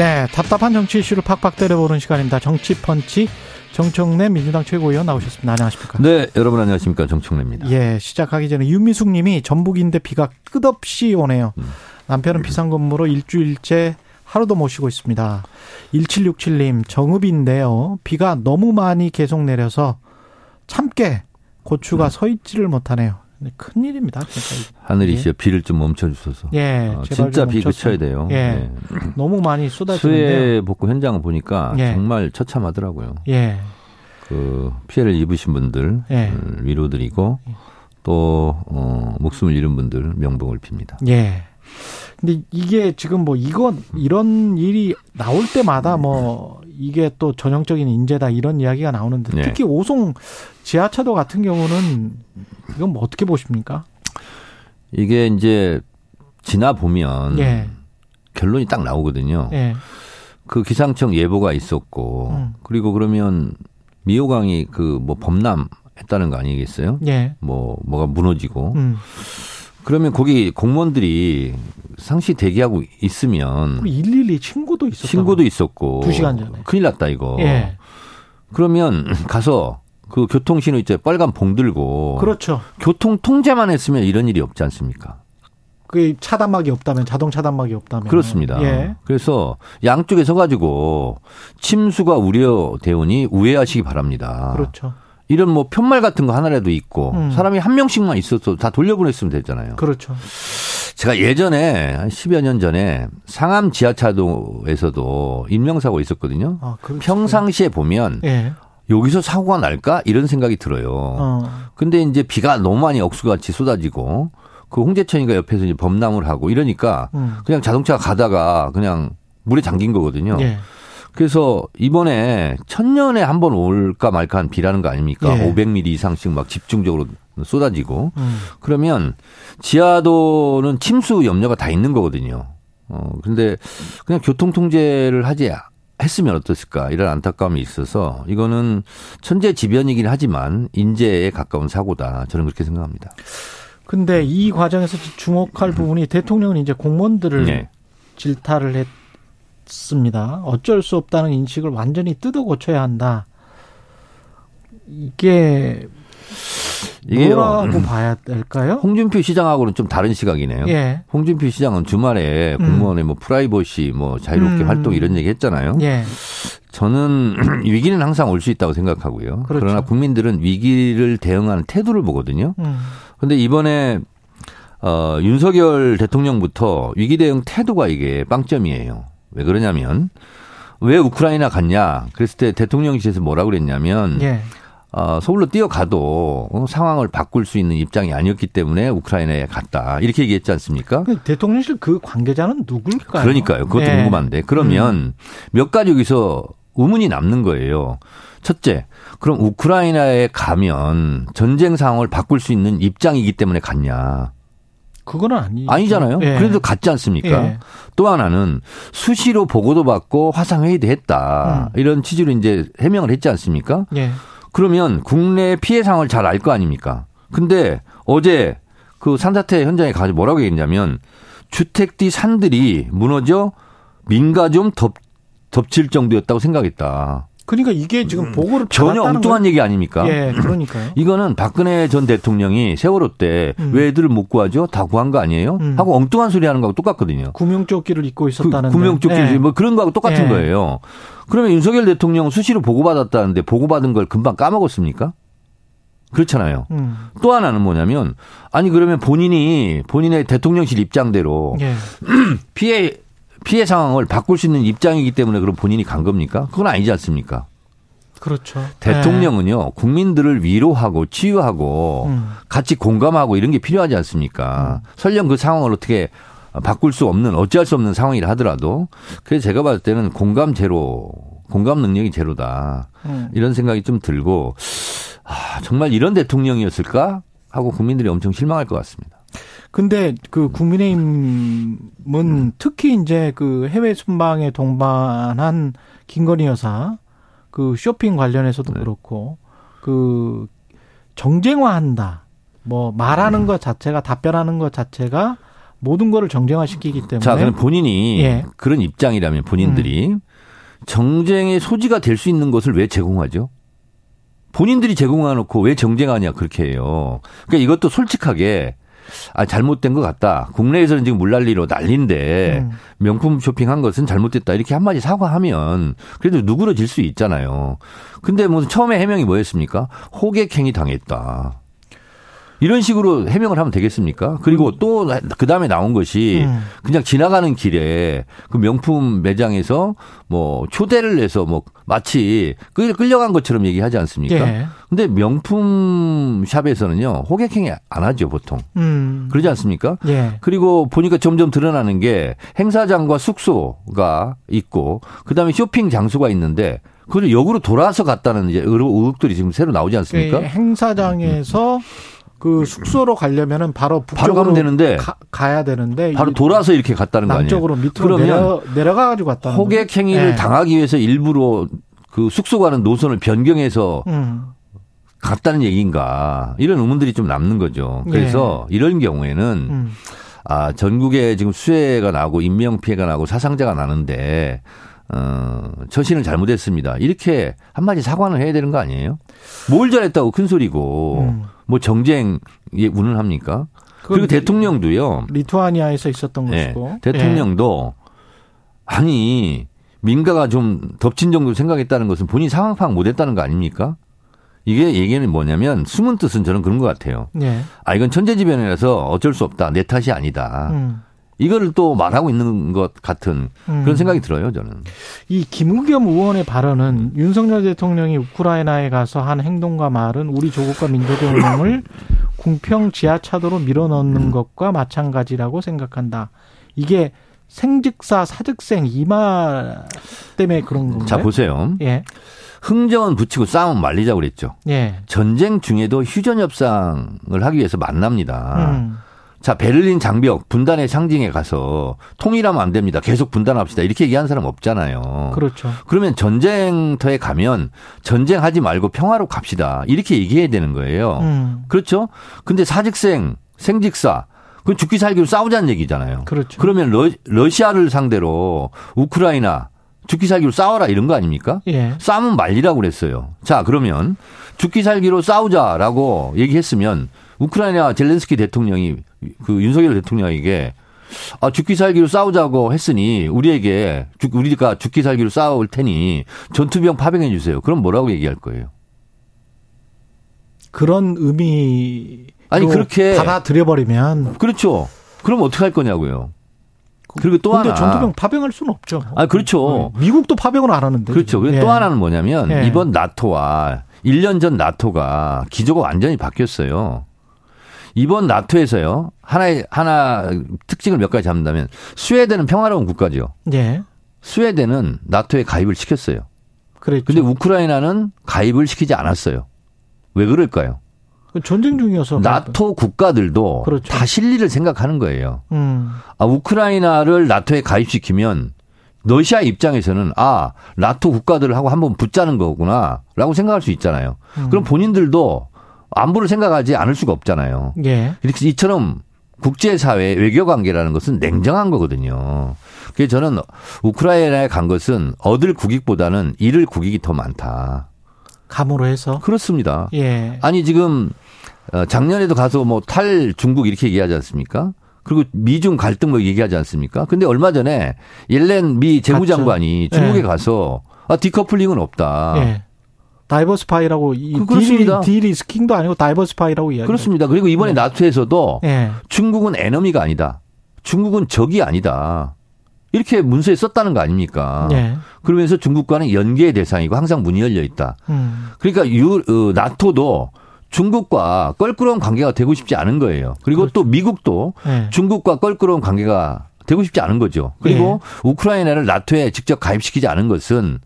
네, 답답한 정치 이슈를 팍팍 때려보는 시간입니다. 정치 펀치 정청래 민주당 최고위원 나오셨습니다. 안녕하십니까? 네, 여러분 안녕하십니까? 정청래입니다. 예, 시작하기 전에 윤미숙 님이 전북인데 비가 끝없이 오네요. 음. 남편은 비상근무로 일주일째 하루도 못 쉬고 있습니다. 1767님, 정읍인데요. 비가 너무 많이 계속 내려서 참깨 고추가 음. 서 있지를 못하네요. 큰 일입니다. 하늘이시여 비를 좀 멈춰주셔서. 예, 어, 진짜 비 그쳐야 돼요. 예. 예. 너무 많이 쏟아지는데요. 수해 복구 현장을 보니까 예. 정말 처참하더라고요. 예. 그 피해를 입으신 분들 예. 위로드리고 또 어, 목숨을 잃은 분들 명복을 빕니다. 예. 근데 이게 지금 뭐 이건 이런 일이 나올 때마다 뭐 이게 또 전형적인 인재다 이런 이야기가 나오는데 네. 특히 오송 지하차도 같은 경우는 이건 뭐 어떻게 보십니까? 이게 이제 지나 보면 예. 결론이 딱 나오거든요. 예. 그 기상청 예보가 있었고 음. 그리고 그러면 미호강이 그 뭐 범람 했다는 거 아니겠어요? 예. 뭐 뭐가 무너지고 음. 그러면 거기 공무원들이 상시 대기하고 있으면 112 신고도 있었고 신고도 있었고 2시간 전에 큰일 났다 이거. 예. 그러면 가서 그 교통 신호 이제 빨간 봉 들고 그렇죠. 교통 통제만 했으면 이런 일이 없지 않습니까? 그 차단막이 없다면 자동 차단막이 없다면 그렇습니다. 예. 그래서 양쪽에 서가지고 침수가 우려되오니 우회하시기 바랍니다. 그렇죠. 이런 뭐 편말 같은 거 하나라도 있고 음. 사람이 한 명씩만 있어도 다 돌려보냈으면 되잖아요. 그렇죠. 제가 예전에 한 10여 년 전에 상암 지하차도에서도 인명사고 있었거든요. 아, 평상시에 보면 예. 여기서 사고가 날까 이런 생각이 들어요. 어. 근데 이제 비가 너무 많이 억수같이 쏟아지고 그 홍제천이가 옆에서 이제 범람을 하고 이러니까 음. 그냥 자동차가 가다가 그냥 물에 잠긴 거거든요. 예. 그래서 이번에 천년에 한 번 올까 말까 한 비라는 거 아닙니까? 예. 500mm 이상씩 막 집중적으로 쏟아지고 음. 그러면 지하도는 침수 염려가 다 있는 거거든요. 어 근데 그냥 교통 통제를 하지 했으면 어떻을까 이런 안타까움이 있어서 이거는 천재지변이긴 하지만 인재에 가까운 사고다 저는 그렇게 생각합니다. 근데 이 과정에서 주목할 부분이 대통령은 이제 공무원들을 네. 질타를 했 습니다. 어쩔 수 없다는 인식을 완전히 뜯어 고쳐야 한다. 이게 뭐라고 음. 봐야 될까요? 홍준표 시장하고는 좀 다른 시각이네요. 예. 홍준표 시장은 주말에 음. 공무원의 뭐 프라이버시, 뭐 자유롭게 음. 활동 이런 얘기 했잖아요. 예. 저는 위기는 항상 올 수 있다고 생각하고요. 그렇죠. 그러나 국민들은 위기를 대응하는 태도를 보거든요. 그런데 음. 이번에 어, 윤석열 대통령부터 위기 대응 태도가 이게 빵점이에요. 왜 그러냐면 왜 우크라이나 갔냐? 그랬을 때 대통령실에서 뭐라 고 그랬냐면 예. 어, 서울로 뛰어가도 어, 상황을 바꿀 수 있는 입장이 아니었기 때문에 우크라이나에 갔다. 이렇게 얘기했지 않습니까? 그 대통령실 그 관계자는 누굴까요? 그러니까요. 그것도 네. 궁금한데. 그러면 음. 몇 가지 여기서 의문이 남는 거예요. 첫째, 그럼 우크라이나에 가면 전쟁 상황을 바꿀 수 있는 입장이기 때문에 갔냐? 그건 아니 아니잖아요. 예. 그래도 갔지 않습니까? 예. 또 하나는 수시로 보고도 받고 화상 회의도 했다. 음. 이런 취지로 이제 해명을 했지 않습니까? 예. 그러면 국내 피해 상황을 잘 알 거 아닙니까? 근데 어제 그 산사태 현장에 가서 뭐라고 얘기했냐면 주택 뒤 산들이 무너져 민가 좀 덮, 덮칠 정도였다고 생각했다. 그러니까 이게 지금 음. 보고를 전혀 엉뚱한 얘기 아닙니까? 예, 그러니까요. 이거는 박근혜 전 대통령이 세월호 때왜 음. 애들을 못 구하죠? 다 구한 거 아니에요? 음. 하고 엉뚱한 소리 하는 거하고 똑같거든요. 구명조끼를 입고 있었다는 그, 구명조끼 예. 뭐 그런 거하고 똑같은 예. 거예요. 그러면 윤석열 대통령 수시로 보고받았다는데 보고받은 걸 금방 까먹었습니까? 그렇잖아요. 음. 또 하나는 뭐냐면 아니 그러면 본인이 본인의 대통령실 입장대로 예. 피해 피해 상황을 바꿀 수 있는 입장이기 때문에 그럼 본인이 간 겁니까? 그건 아니지 않습니까? 그렇죠. 대통령은요, 네. 국민들을 위로하고 치유하고 음. 같이 공감하고 이런 게 필요하지 않습니까? 음. 설령 그 상황을 어떻게 바꿀 수 없는 어찌할 수 없는 상황이라 하더라도 그래서 제가 봤을 때는 공감 제로, 공감 능력이 제로다. 음. 이런 생각이 좀 들고 아, 정말 이런 대통령이었을까 하고 국민들이 엄청 실망할 것 같습니다. 근데 그 국민의힘은 특히 이제 그 해외 순방에 동반한 김건희 여사 그 쇼핑 관련해서도 네. 그렇고 그 정쟁화한다. 뭐 말하는 것 자체가 답변하는 것 자체가 모든 거를 정쟁화시키기 때문에 자, 그럼 본인이 예. 그런 입장이라면 본인들이 음. 정쟁의 소지가 될 수 있는 것을 왜 제공하죠? 본인들이 제공해놓고 왜 정쟁하냐 그렇게 해요. 그러니까 이것도 솔직하게 아, 잘못된 것 같다. 국내에서는 지금 물난리로 난리인데 음. 명품 쇼핑한 것은 잘못됐다. 이렇게 한마디 사과하면 그래도 누그러질 수 있잖아요. 근데 뭐 처음에 해명이 뭐였습니까? 호객행위 당했다. 이런 식으로 해명을 하면 되겠습니까? 그리고 음. 또그 다음에 나온 것이 음. 그냥 지나가는 길에 그 명품 매장에서 뭐 초대를 해서 뭐 마치 끌려간 것처럼 얘기하지 않습니까? 예. 근데 명품 샵에서는요 호객행위 안 하죠 보통. 음. 그러지 않습니까? 예. 그리고 보니까 점점 드러나는 게 행사장과 숙소가 있고 그 다음에 쇼핑 장소가 있는데 그걸 역으로 돌아서 갔다는 이제 의혹들이 지금 새로 나오지 않습니까? 예, 행사장에서 그 숙소로 가려면은 바로 북쪽으로 바로 가면 되는데 가, 야 되는데 바로 돌아서 이렇게 갔다는 거 아니에요? 남쪽으로 밑으로 내려 내려가 가지고 갔다. 호객 행위를 네. 당하기 위해서 일부러 그 숙소 가는 노선을 변경해서 음. 갔다는 얘기인가 이런 의문들이 좀 남는 거죠. 그래서 네. 이런 경우에는 음. 아 전국에 지금 수해가 나고 인명 피해가 나고 사상자가 나는데 어, 처신을 잘못했습니다. 이렇게 한마디 사과는 해야 되는 거 아니에요? 뭘 잘했다고 큰 소리고, 음. 뭐 정쟁에 운운합니까? 그리고 대통령도요. 리투아니아에서 있었던 네, 것이고. 대통령도 예. 아니 민가가 좀 덮친 정도 생각했다는 것은 본인 상황 파악 못했다는 거 아닙니까? 이게 얘기는 뭐냐면 숨은 뜻은 저는 그런 것 같아요. 예. 아 이건 천재지변이라서 어쩔 수 없다. 내 탓이 아니다. 음. 이거를 또 말하고 있는 것 같은 그런 음. 생각이 들어요, 저는. 이 김우겸 의원의 발언은 윤석열 대통령이 우크라이나에 가서 한 행동과 말은 우리 조국과 민족의 운명을 궁평 지하차도로 밀어넣는 음. 것과 마찬가지라고 생각한다. 이게 생즉사 사즉생 이 말 때문에 그런 건가요? 자 보세요. 예. 흥정은 붙이고 싸움 말리자고 그랬죠. 예. 전쟁 중에도 휴전 협상을 하기 위해서 만납니다. 음. 자, 베를린 장벽 분단의 상징에 가서 통일하면 안 됩니다. 계속 분단합시다. 이렇게 얘기하는 사람 없잖아요. 그렇죠. 그러면 전쟁터에 가면 전쟁하지 말고 평화로 갑시다. 이렇게 얘기해야 되는 거예요. 음. 그렇죠? 근데 사직생, 생직사, 그건 죽기 살기로 싸우자는 얘기잖아요. 그렇죠. 그러면 러, 러시아를 상대로 우크라이나 죽기 살기로 싸워라 이런 거 아닙니까? 예. 싸움은 말리라고 그랬어요. 자, 그러면 죽기 살기로 싸우자라고 얘기했으면 우크라이나 젤렌스키 대통령이 그 윤석열 대통령에게 아, 죽기 살기로 싸우자고 했으니 우리에게 우리가 죽기 살기로 싸울 테니 전투병 파병해 주세요. 그럼 뭐라고 얘기할 거예요? 그런 의미 아니 그렇게 받아들여 버리면 그렇죠. 그럼 어떻게 할 거냐고요. 그리고 또 근데 하나 전투병 파병할 수는 없죠. 아 그렇죠. 어, 미국도 파병을 안 하는데. 그렇죠. 예. 또 하나는 뭐냐면 예. 이번 나토와 1년 전 나토가 기조가 완전히 바뀌었어요. 이번 나토에서요. 하나의 하나 특징을 몇 가지 잡는다면 스웨덴은 평화로운 국가죠. 예. 스웨덴은 나토에 가입을 시켰어요. 그랬죠. 근데 우크라이나는 가입을 시키지 않았어요. 왜 그럴까요? 그 전쟁 중이어서 나토 국가들도 그렇죠. 다 실리를 생각하는 거예요. 음. 아 우크라이나를 나토에 가입시키면 러시아 입장에서는 아 나토 국가들하고 한번 붙자는 거구나라고 생각할 수 있잖아요. 음. 그럼 본인들도 안보를 생각하지 않을 수가 없잖아요. 예. 이렇게 이처럼 국제사회 외교 관계라는 것은 냉정한 거거든요. 그래서 저는 우크라이나에 간 것은 얻을 국익보다는 잃을 국익이 더 많다. 감으로 해서? 그렇습니다. 예. 아니, 지금 어, 작년에도 가서 뭐 탈 중국 이렇게 얘기하지 않습니까? 그리고 미중 갈등 뭐 얘기하지 않습니까? 근데 얼마 전에 옐렌 미 재무장관이 갔죠. 중국에 예. 가서 아, decoupling은 없다. 예. diversify라고 이 그, 그렇습니다. de, derisking도 아니고 diversify라고 이야기. 그렇습니다. 그리고 이번에 네. 나토에서도 네. 중국은 enemy가 아니다. 중국은 적이 아니다. 이렇게 문서에 썼다는 거 아닙니까? 네. 그러면서 중국과는 연계의 대상이고 항상 문이 열려 있다. 음. 그러니까 유, 어, 나토도 중국과 껄끄러운 관계가 되고 싶지 않은 거예요. 그리고 그렇죠. 또 미국도 네. 중국과 껄끄러운 관계가 되고 싶지 않은 거죠. 그리고 네. 우크라이나를 나토에 직접 가입시키지 않은 것은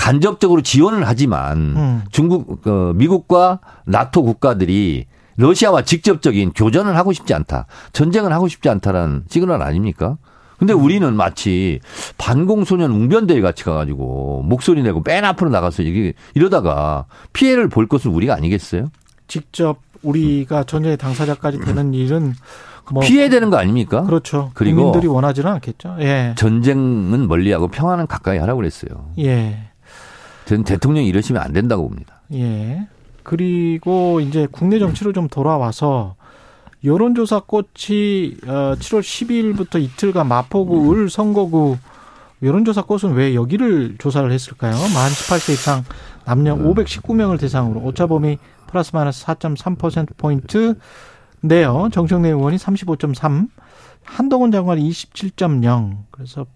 간접적으로 지원을 하지만 음. 중국 어, 미국과 나토 국가들이 러시아와 직접적인 교전을 하고 싶지 않다. 전쟁을 하고 싶지 않다라는 시그널 아닙니까? 근데 음. 우리는 마치 반공소년 웅변대회 같이 가가지고 목소리 내고 맨 앞으로 나가서 이게 이러다가 피해를 볼 것은 우리가 아니겠어요? 직접 우리가 전쟁의 당사자까지 되는 일은 뭐 피해되는 거 아닙니까? 그렇죠. 그리고 국민들이 원하지는 않겠죠. 예. 전쟁은 멀리하고 평화는 가까이 하라고 그랬어요. 예. 저는 대통령이 이러시면 안 된다고 봅니다. 예. 그리고 이제 국내 정치로 좀 돌아와서 여론조사 꽃이 7월 어, 12일부터 이틀간 마포구 을 선거구 여론조사 꽃은 왜 여기를 조사를 했을까요? 만 18세 이상 남녀 519명을 음. 대상으로 오차범위 플러스 마이너스 4.3% 포인트인데요. 정청래 의원이 35.3, 한동훈 장관이 27.0. 그래서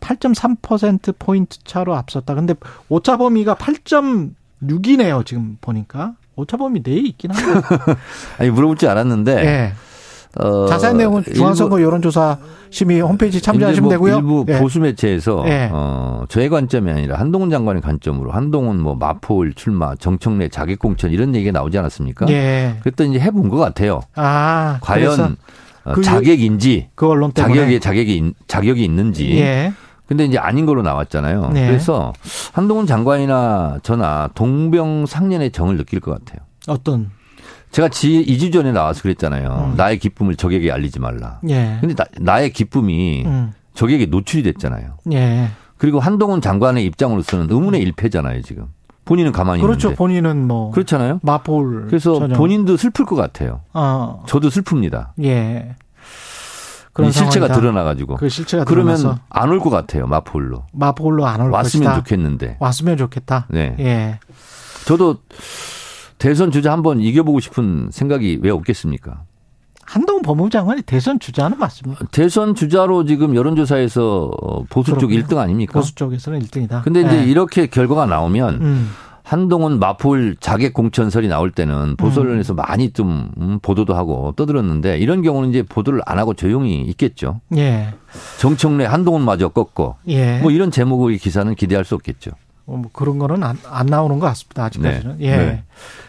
8.3% 포인트 차로 앞섰다. 근데 오차 범위가 8.6이네요. 지금 보니까. 오차 범위 내에 있긴 한데. 아니 물어볼 줄 알았는데. 네. 어, 자세한 내용은 중앙선거 여론조사 심의 홈페이지 참조하시면 뭐 되고요. 일부 네. 보수 매체에서 네. 어, 저의 관점이 아니라 한동훈 장관의 관점으로 한동훈 뭐 마포울 출마, 정청래 자객 공천 이런 얘기가 나오지 않았습니까? 네. 그랬더니 이제 해본 것 같아요. 아, 과연 어, 그 자객인지 그 언론 때문에. 자격이 자격이 자격이 있는지. 예. 근데 이제 아닌 걸로 나왔잖아요. 네. 그래서 한동훈 장관이나 저나 동병상련의 정을 느낄 것 같아요. 어떤 제가 지 2주 전에 나와서 그랬잖아요. 음. 나의 기쁨을 적에게 알리지 말라. 예. 근데 나, 의 기쁨이 음. 적에게 노출이 됐잖아요. 예. 그리고 한동훈 장관의 입장으로서는 의문의 일패잖아요, 지금. 본인은 가만히 그렇죠. 있는데. 본인은 뭐 그렇잖아요. 마포를 그래서 전혀. 본인도 슬플 것 같아요. 어. 저도 슬픕니다. 예. 그런 실체가 드러나가지고. 그 실체가 그러면 안 올 것 같아요. 마포울로. 마포울로 안 올 것이다. 왔으면 좋겠는데. 왔으면 좋겠다. 네. 예. 저도 대선 주자 한번 이겨보고 싶은 생각이 왜 없겠습니까? 한동훈 법무부 장관이 대선 주자는 맞습니다. 대선 주자로 지금 여론조사에서 보수 쪽 1등 아닙니까? 보수 쪽에서는 1등이다. 근데 이제 네. 이렇게 결과가 나오면 음. 한동훈 마포울 자객 공천설이 나올 때는 보수 언론에서 음. 많이 좀 음, 보도도 하고 떠들었는데 이런 경우는 이제 보도를 안 하고 조용히 있겠죠. 예. 정청래 한동훈마저 꺾고 예. 뭐 이런 제목의 기사는 기대할 수 없겠죠. 어, 뭐 그런 거는 안, 안 나오는 것 같습니다. 아직까지는. 네. 예. 네.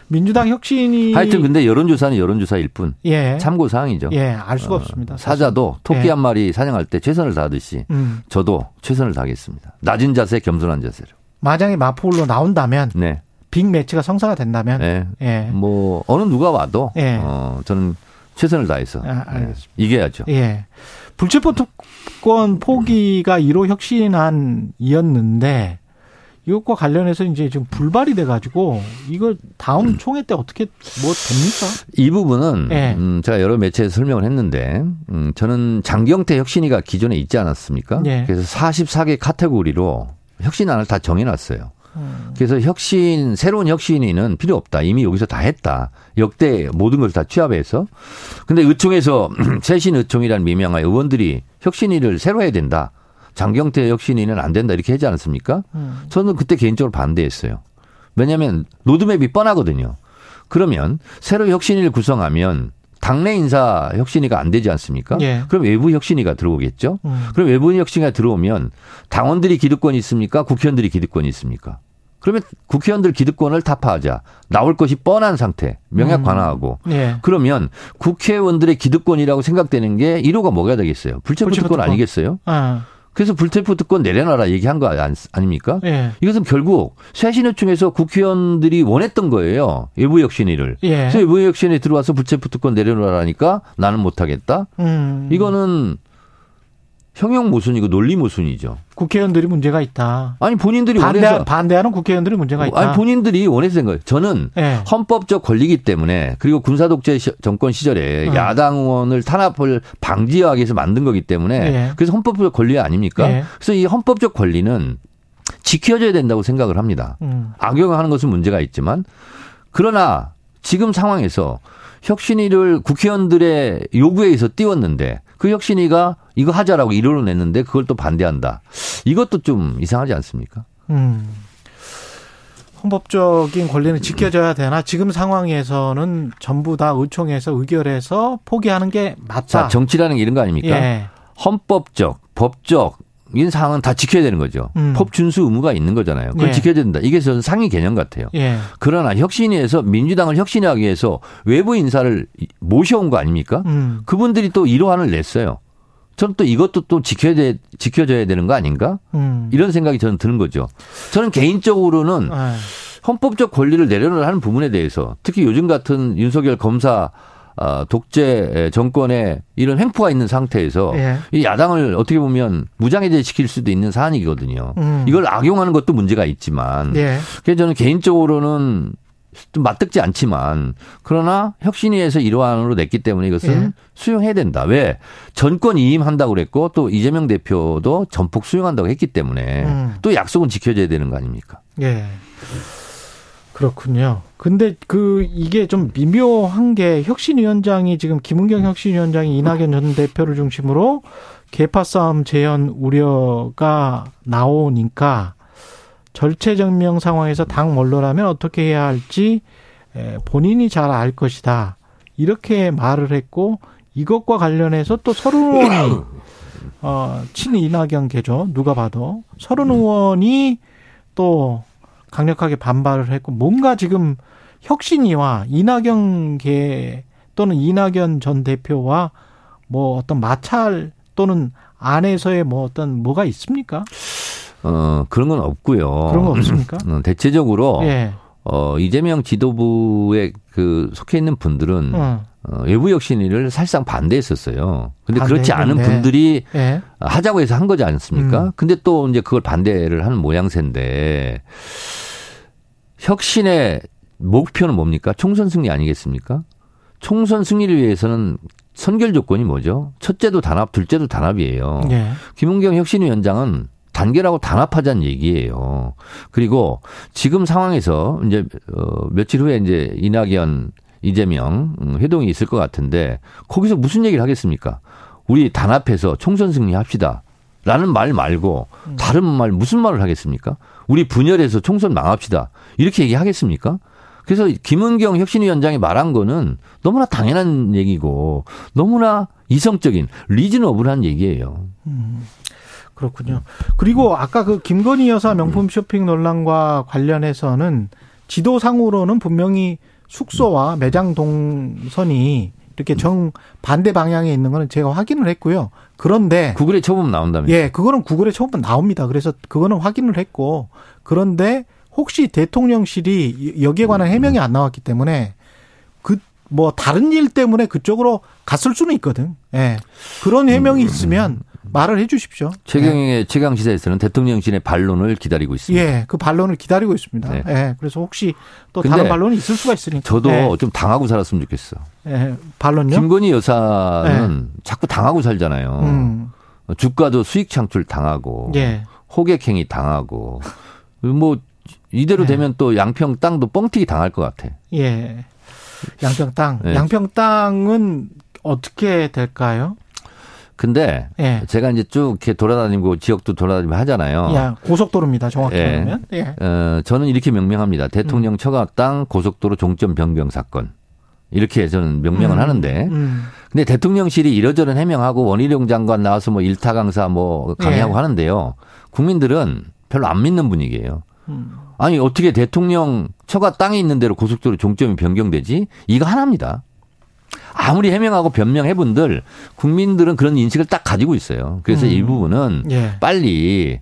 민주당 혁신이 하여튼 근데 여론조사는 여론조사일 뿐. 예. 참고 사항이죠. 예, 알 수가 어, 없습니다. 사실. 사자도 토끼 예. 한 마리 사냥할 때 최선을 다하듯이 음. 저도 최선을 다하겠습니다. 낮은 자세, 겸손한 자세로. 만약에 마포울로 나온다면 네. 빅 매치가 성사가 된다면 네. 예. 뭐 어느 누가 와도 예. 어, 저는 최선을 다해서 아, 네. 이겨야죠. 예. 불체포 특권 포기가 1호 혁신안이었는데 이것과 관련해서 이제 지금 불발이 돼가지고 이거 다음 음. 총회 때 어떻게 뭐 됩니까? 이 부분은 네. 음, 제가 여러 매체에서 설명을 했는데 음, 저는 장경태 혁신이가 기존에 있지 않았습니까? 네. 그래서 44개 카테고리로 혁신안을 다 정해놨어요. 음. 그래서 혁신 새로운 혁신위는 필요 없다. 이미 여기서 다 했다. 역대 모든 걸 다 취합해서. 근데 의총에서 최신 의총이라는 미명하에 의원들이 혁신위를 새로 해야 된다. 장경태 혁신위는 안 된다 이렇게 하지 않았습니까? 음. 저는 그때 개인적으로 반대했어요. 왜냐하면 로드맵이 뻔하거든요. 그러면 새로 혁신위를 구성하면 당내 인사 혁신위가 안 되지 않습니까? 예. 그럼 외부 혁신위가 들어오겠죠. 음. 그럼 외부 혁신위가 들어오면 당원들이 기득권이 있습니까? 국회의원들이 기득권이 있습니까? 그러면 국회의원들 기득권을 타파하자. 나올 것이 뻔한 상태. 명약 음. 관화하고. 음. 예. 그러면 국회의원들의 기득권이라고 생각되는 게 1호가 뭐가 되겠어요? 불체포 특권 아니겠어요? 아. 그래서 불체포 특권 내려놔라 얘기한 거 아닙니까? 예. 이것은 결국 쇄신의총에서 국회의원들이 원했던 거예요. 외부 혁신위를. 예. 그래서 외부 혁신이 들어와서 불체포 특권 내려놓으라니까 나는 못하겠다. 음. 이거는 형용 모순이고 논리 모순이죠. 국회의원들이 문제가 있다. 아니 본인들이 반대, 원해서 반대하는 국회의원들이 문제가 있다. 아니 본인들이 원해서 된 거예요. 저는 네. 헌법적 권리기 때문에 그리고 군사 독재 정권 시절에 네. 야당 의원을 탄압을 방지하기 위해서 만든 거기 때문에 네. 그래서 헌법적 권리 아닙니까? 네. 그래서 이 헌법적 권리는 지켜져야 된다고 생각을 합니다. 음. 악용하는 것은 문제가 있지만 그러나 지금 상황에서 혁신위를 국회의원들의 요구에 의해서 띄웠는데 그 혁신위가 이거 하자라고 이론을 냈는데 그걸 또 반대한다. 이것도 좀 이상하지 않습니까? 음. 헌법적인 권리는 지켜져야 되나 지금 상황에서는 전부 다 의총에서 의결해서 포기하는 게 맞다. 자, 정치라는 게 이런 거 아닙니까? 예. 헌법적, 법적 인 사항은 다 지켜야 되는 거죠. 음. 법 준수 의무가 있는 거잖아요. 그걸 예. 지켜야 된다. 이게 저는 상위 개념 같아요. 예. 그러나 혁신위에서 민주당을 혁신하기 위해서 외부 인사를 모셔온 거 아닙니까? 음. 그분들이 또 이러한을 냈어요. 저는 또 이것도 또 지켜야 돼, 지켜져야 되는 거 아닌가? 음. 이런 생각이 저는 드는 거죠. 저는 개인적으로는 아. 헌법적 권리를 내려놓으라 하는 부분에 대해서 특히 요즘 같은 윤석열 검사 어, 독재 정권에 이런 횡포가 있는 상태에서 예. 이 야당을 어떻게 보면 무장해제 시킬 수도 있는 사안이거든요. 음. 이걸 악용하는 것도 문제가 있지만 예. 그래서 저는 개인적으로는 좀 맞듣지 않지만 그러나 혁신위에서 이러한으로 냈기 때문에 이것은 예. 수용해야 된다. 왜 전권 이임한다고 그랬고 또 이재명 대표도 전폭 수용한다고 했기 때문에 음. 또 약속은 지켜져야 되는 거 아닙니까? 예. 그렇군요. 근데 그 이게 좀 미묘한 게 혁신위원장이 지금 김은경 혁신위원장이 이낙연 전 대표를 중심으로 개파 싸움 재현 우려가 나오니까 절체정명 상황에서 당 원로라면 어떻게 해야 할지 본인이 잘 알 것이다. 이렇게 말을 했고 이것과 관련해서 또 서른 의원이 어, 친 이낙연 계죠. 누가 봐도 서른 의원이 또 강력하게 반발을 했고 뭔가 지금 혁신이와 이낙연 계 또는 이낙연 전 대표와 뭐 어떤 마찰 또는 안에서의 뭐 어떤 뭐가 있습니까? 어 그런 건 없고요. 그런 거 없습니까? 어, 대체적으로 예. 어 이재명 지도부에 그 속해 있는 분들은 어. 어, 외부 혁신위를 사실상 반대했었어요. 근데 반대, 그렇지 않은 네. 분들이 네. 하자고 해서 한 거지 않습니까? 음. 근데 또 이제 그걸 반대를 하는 모양새인데 혁신의 목표는 뭡니까? 총선 승리 아니겠습니까? 총선 승리를 위해서는 선결 조건이 뭐죠? 첫째도 단합, 둘째도 단합이에요. 네. 김은경 혁신위원장은 단결하고 단합하자는 얘기예요. 그리고 지금 상황에서 이제 어 며칠 후에 이제 이낙연 이재명 음, 회동이 있을 것 같은데 거기서 무슨 얘기를 하겠습니까? 우리 단합해서 총선 승리합시다. 라는 말 말고 음. 다른 말 무슨 말을 하겠습니까? 우리 분열해서 총선 망합시다. 이렇게 얘기하겠습니까? 그래서 김은경 혁신위원장이 말한 거는 너무나 당연한 얘기고 너무나 이성적인 리즈너블한 얘기예요. 음. 그렇군요. 그리고 아까 그 김건희 여사 명품 쇼핑 논란과 관련해서는 지도상으로는 분명히 숙소와 매장 동선이 이렇게 정 반대 방향에 있는 거는 제가 확인을 했고요. 그런데 구글에 쳐보면 나온다면 예, 그거는 구글에 쳐보면 나옵니다. 그래서 그거는 확인을 했고 그런데 혹시 대통령실이 여기에 관한 해명이 안 나왔기 때문에 그 뭐 다른 일 때문에 그쪽으로 갔을 수는 있거든. 예. 그런 해명이 있으면 말을 해 주십시오. 최경영의 네. 최강 시사에서는 대통령실의 반론을 기다리고 있습니다. 예, 그 반론을 기다리고 있습니다. 네. 예, 그래서 혹시 또 다른 반론이 있을 수가 있으니까. 저도 예. 좀 당하고 살았으면 좋겠어. 예, 반론요? 김건희 여사는 예. 자꾸 당하고 살잖아요. 음. 주가도 수익 창출 당하고, 예. 호객행위 당하고, 뭐 이대로 예. 되면 또 양평 땅도 뻥튀기 당할 것 같아. 예. 양평 땅. 네. 양평 땅은 어떻게 될까요? 근데 예. 제가 이제 쭉 이렇게 돌아다니고 지역도 돌아다니고 하잖아요. 야, 고속도로입니다. 정확히 예. 말하면. 예. 어, 저는 이렇게 명명합니다. 대통령 음. 처가 땅 고속도로 종점 변경 사건. 이렇게 저는 명명을 음. 하는데. 음. 근데 대통령실이 이러저런 해명하고 원희룡 장관 나와서 뭐 일타 강사 뭐 강의하고 예. 하는데요. 국민들은 별로 안 믿는 분위기예요. 음. 아니 어떻게 대통령 처가 땅이 있는 대로 고속도로 종점이 변경되지? 이거 하나입니다. 아무리 해명하고 변명해분들 국민들은 그런 인식을 딱 가지고 있어요. 그래서 음. 이 부분은 예. 빨리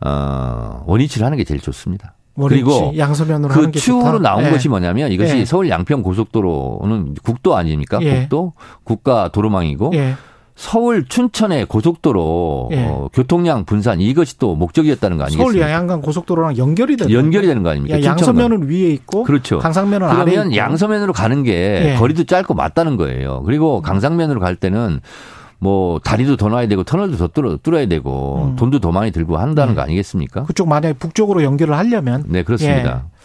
어 원위치를 하는 게 제일 좋습니다. 원위치, 그리고 양서면으로 그 추후로 나온 예. 것이 뭐냐면 이것이 예. 서울 양평 고속도로는 국도 아닙니까? 예. 국도 국가 도로망이고 예. 서울 춘천의 고속도로 예. 어, 교통량 분산 이것이 또 목적이었다는 거 아니겠습니까? 서울 양양간 고속도로랑 연결이 되는 연결이 되는 거 아닙니까? 양서면은 위에 있고 그렇죠. 강상면은 아래에 그러면 양서면으로 가는 게 예. 거리도 짧고 맞다는 거예요. 그리고 강상면으로 갈 때는 뭐 다리도 더 놔야 되고 터널도 더 뚫어, 뚫어야 되고 음. 돈도 더 많이 들고 한다는 네. 거 아니겠습니까? 그쪽 만약에 북쪽으로 연결을 하려면 네 그렇습니다. 예.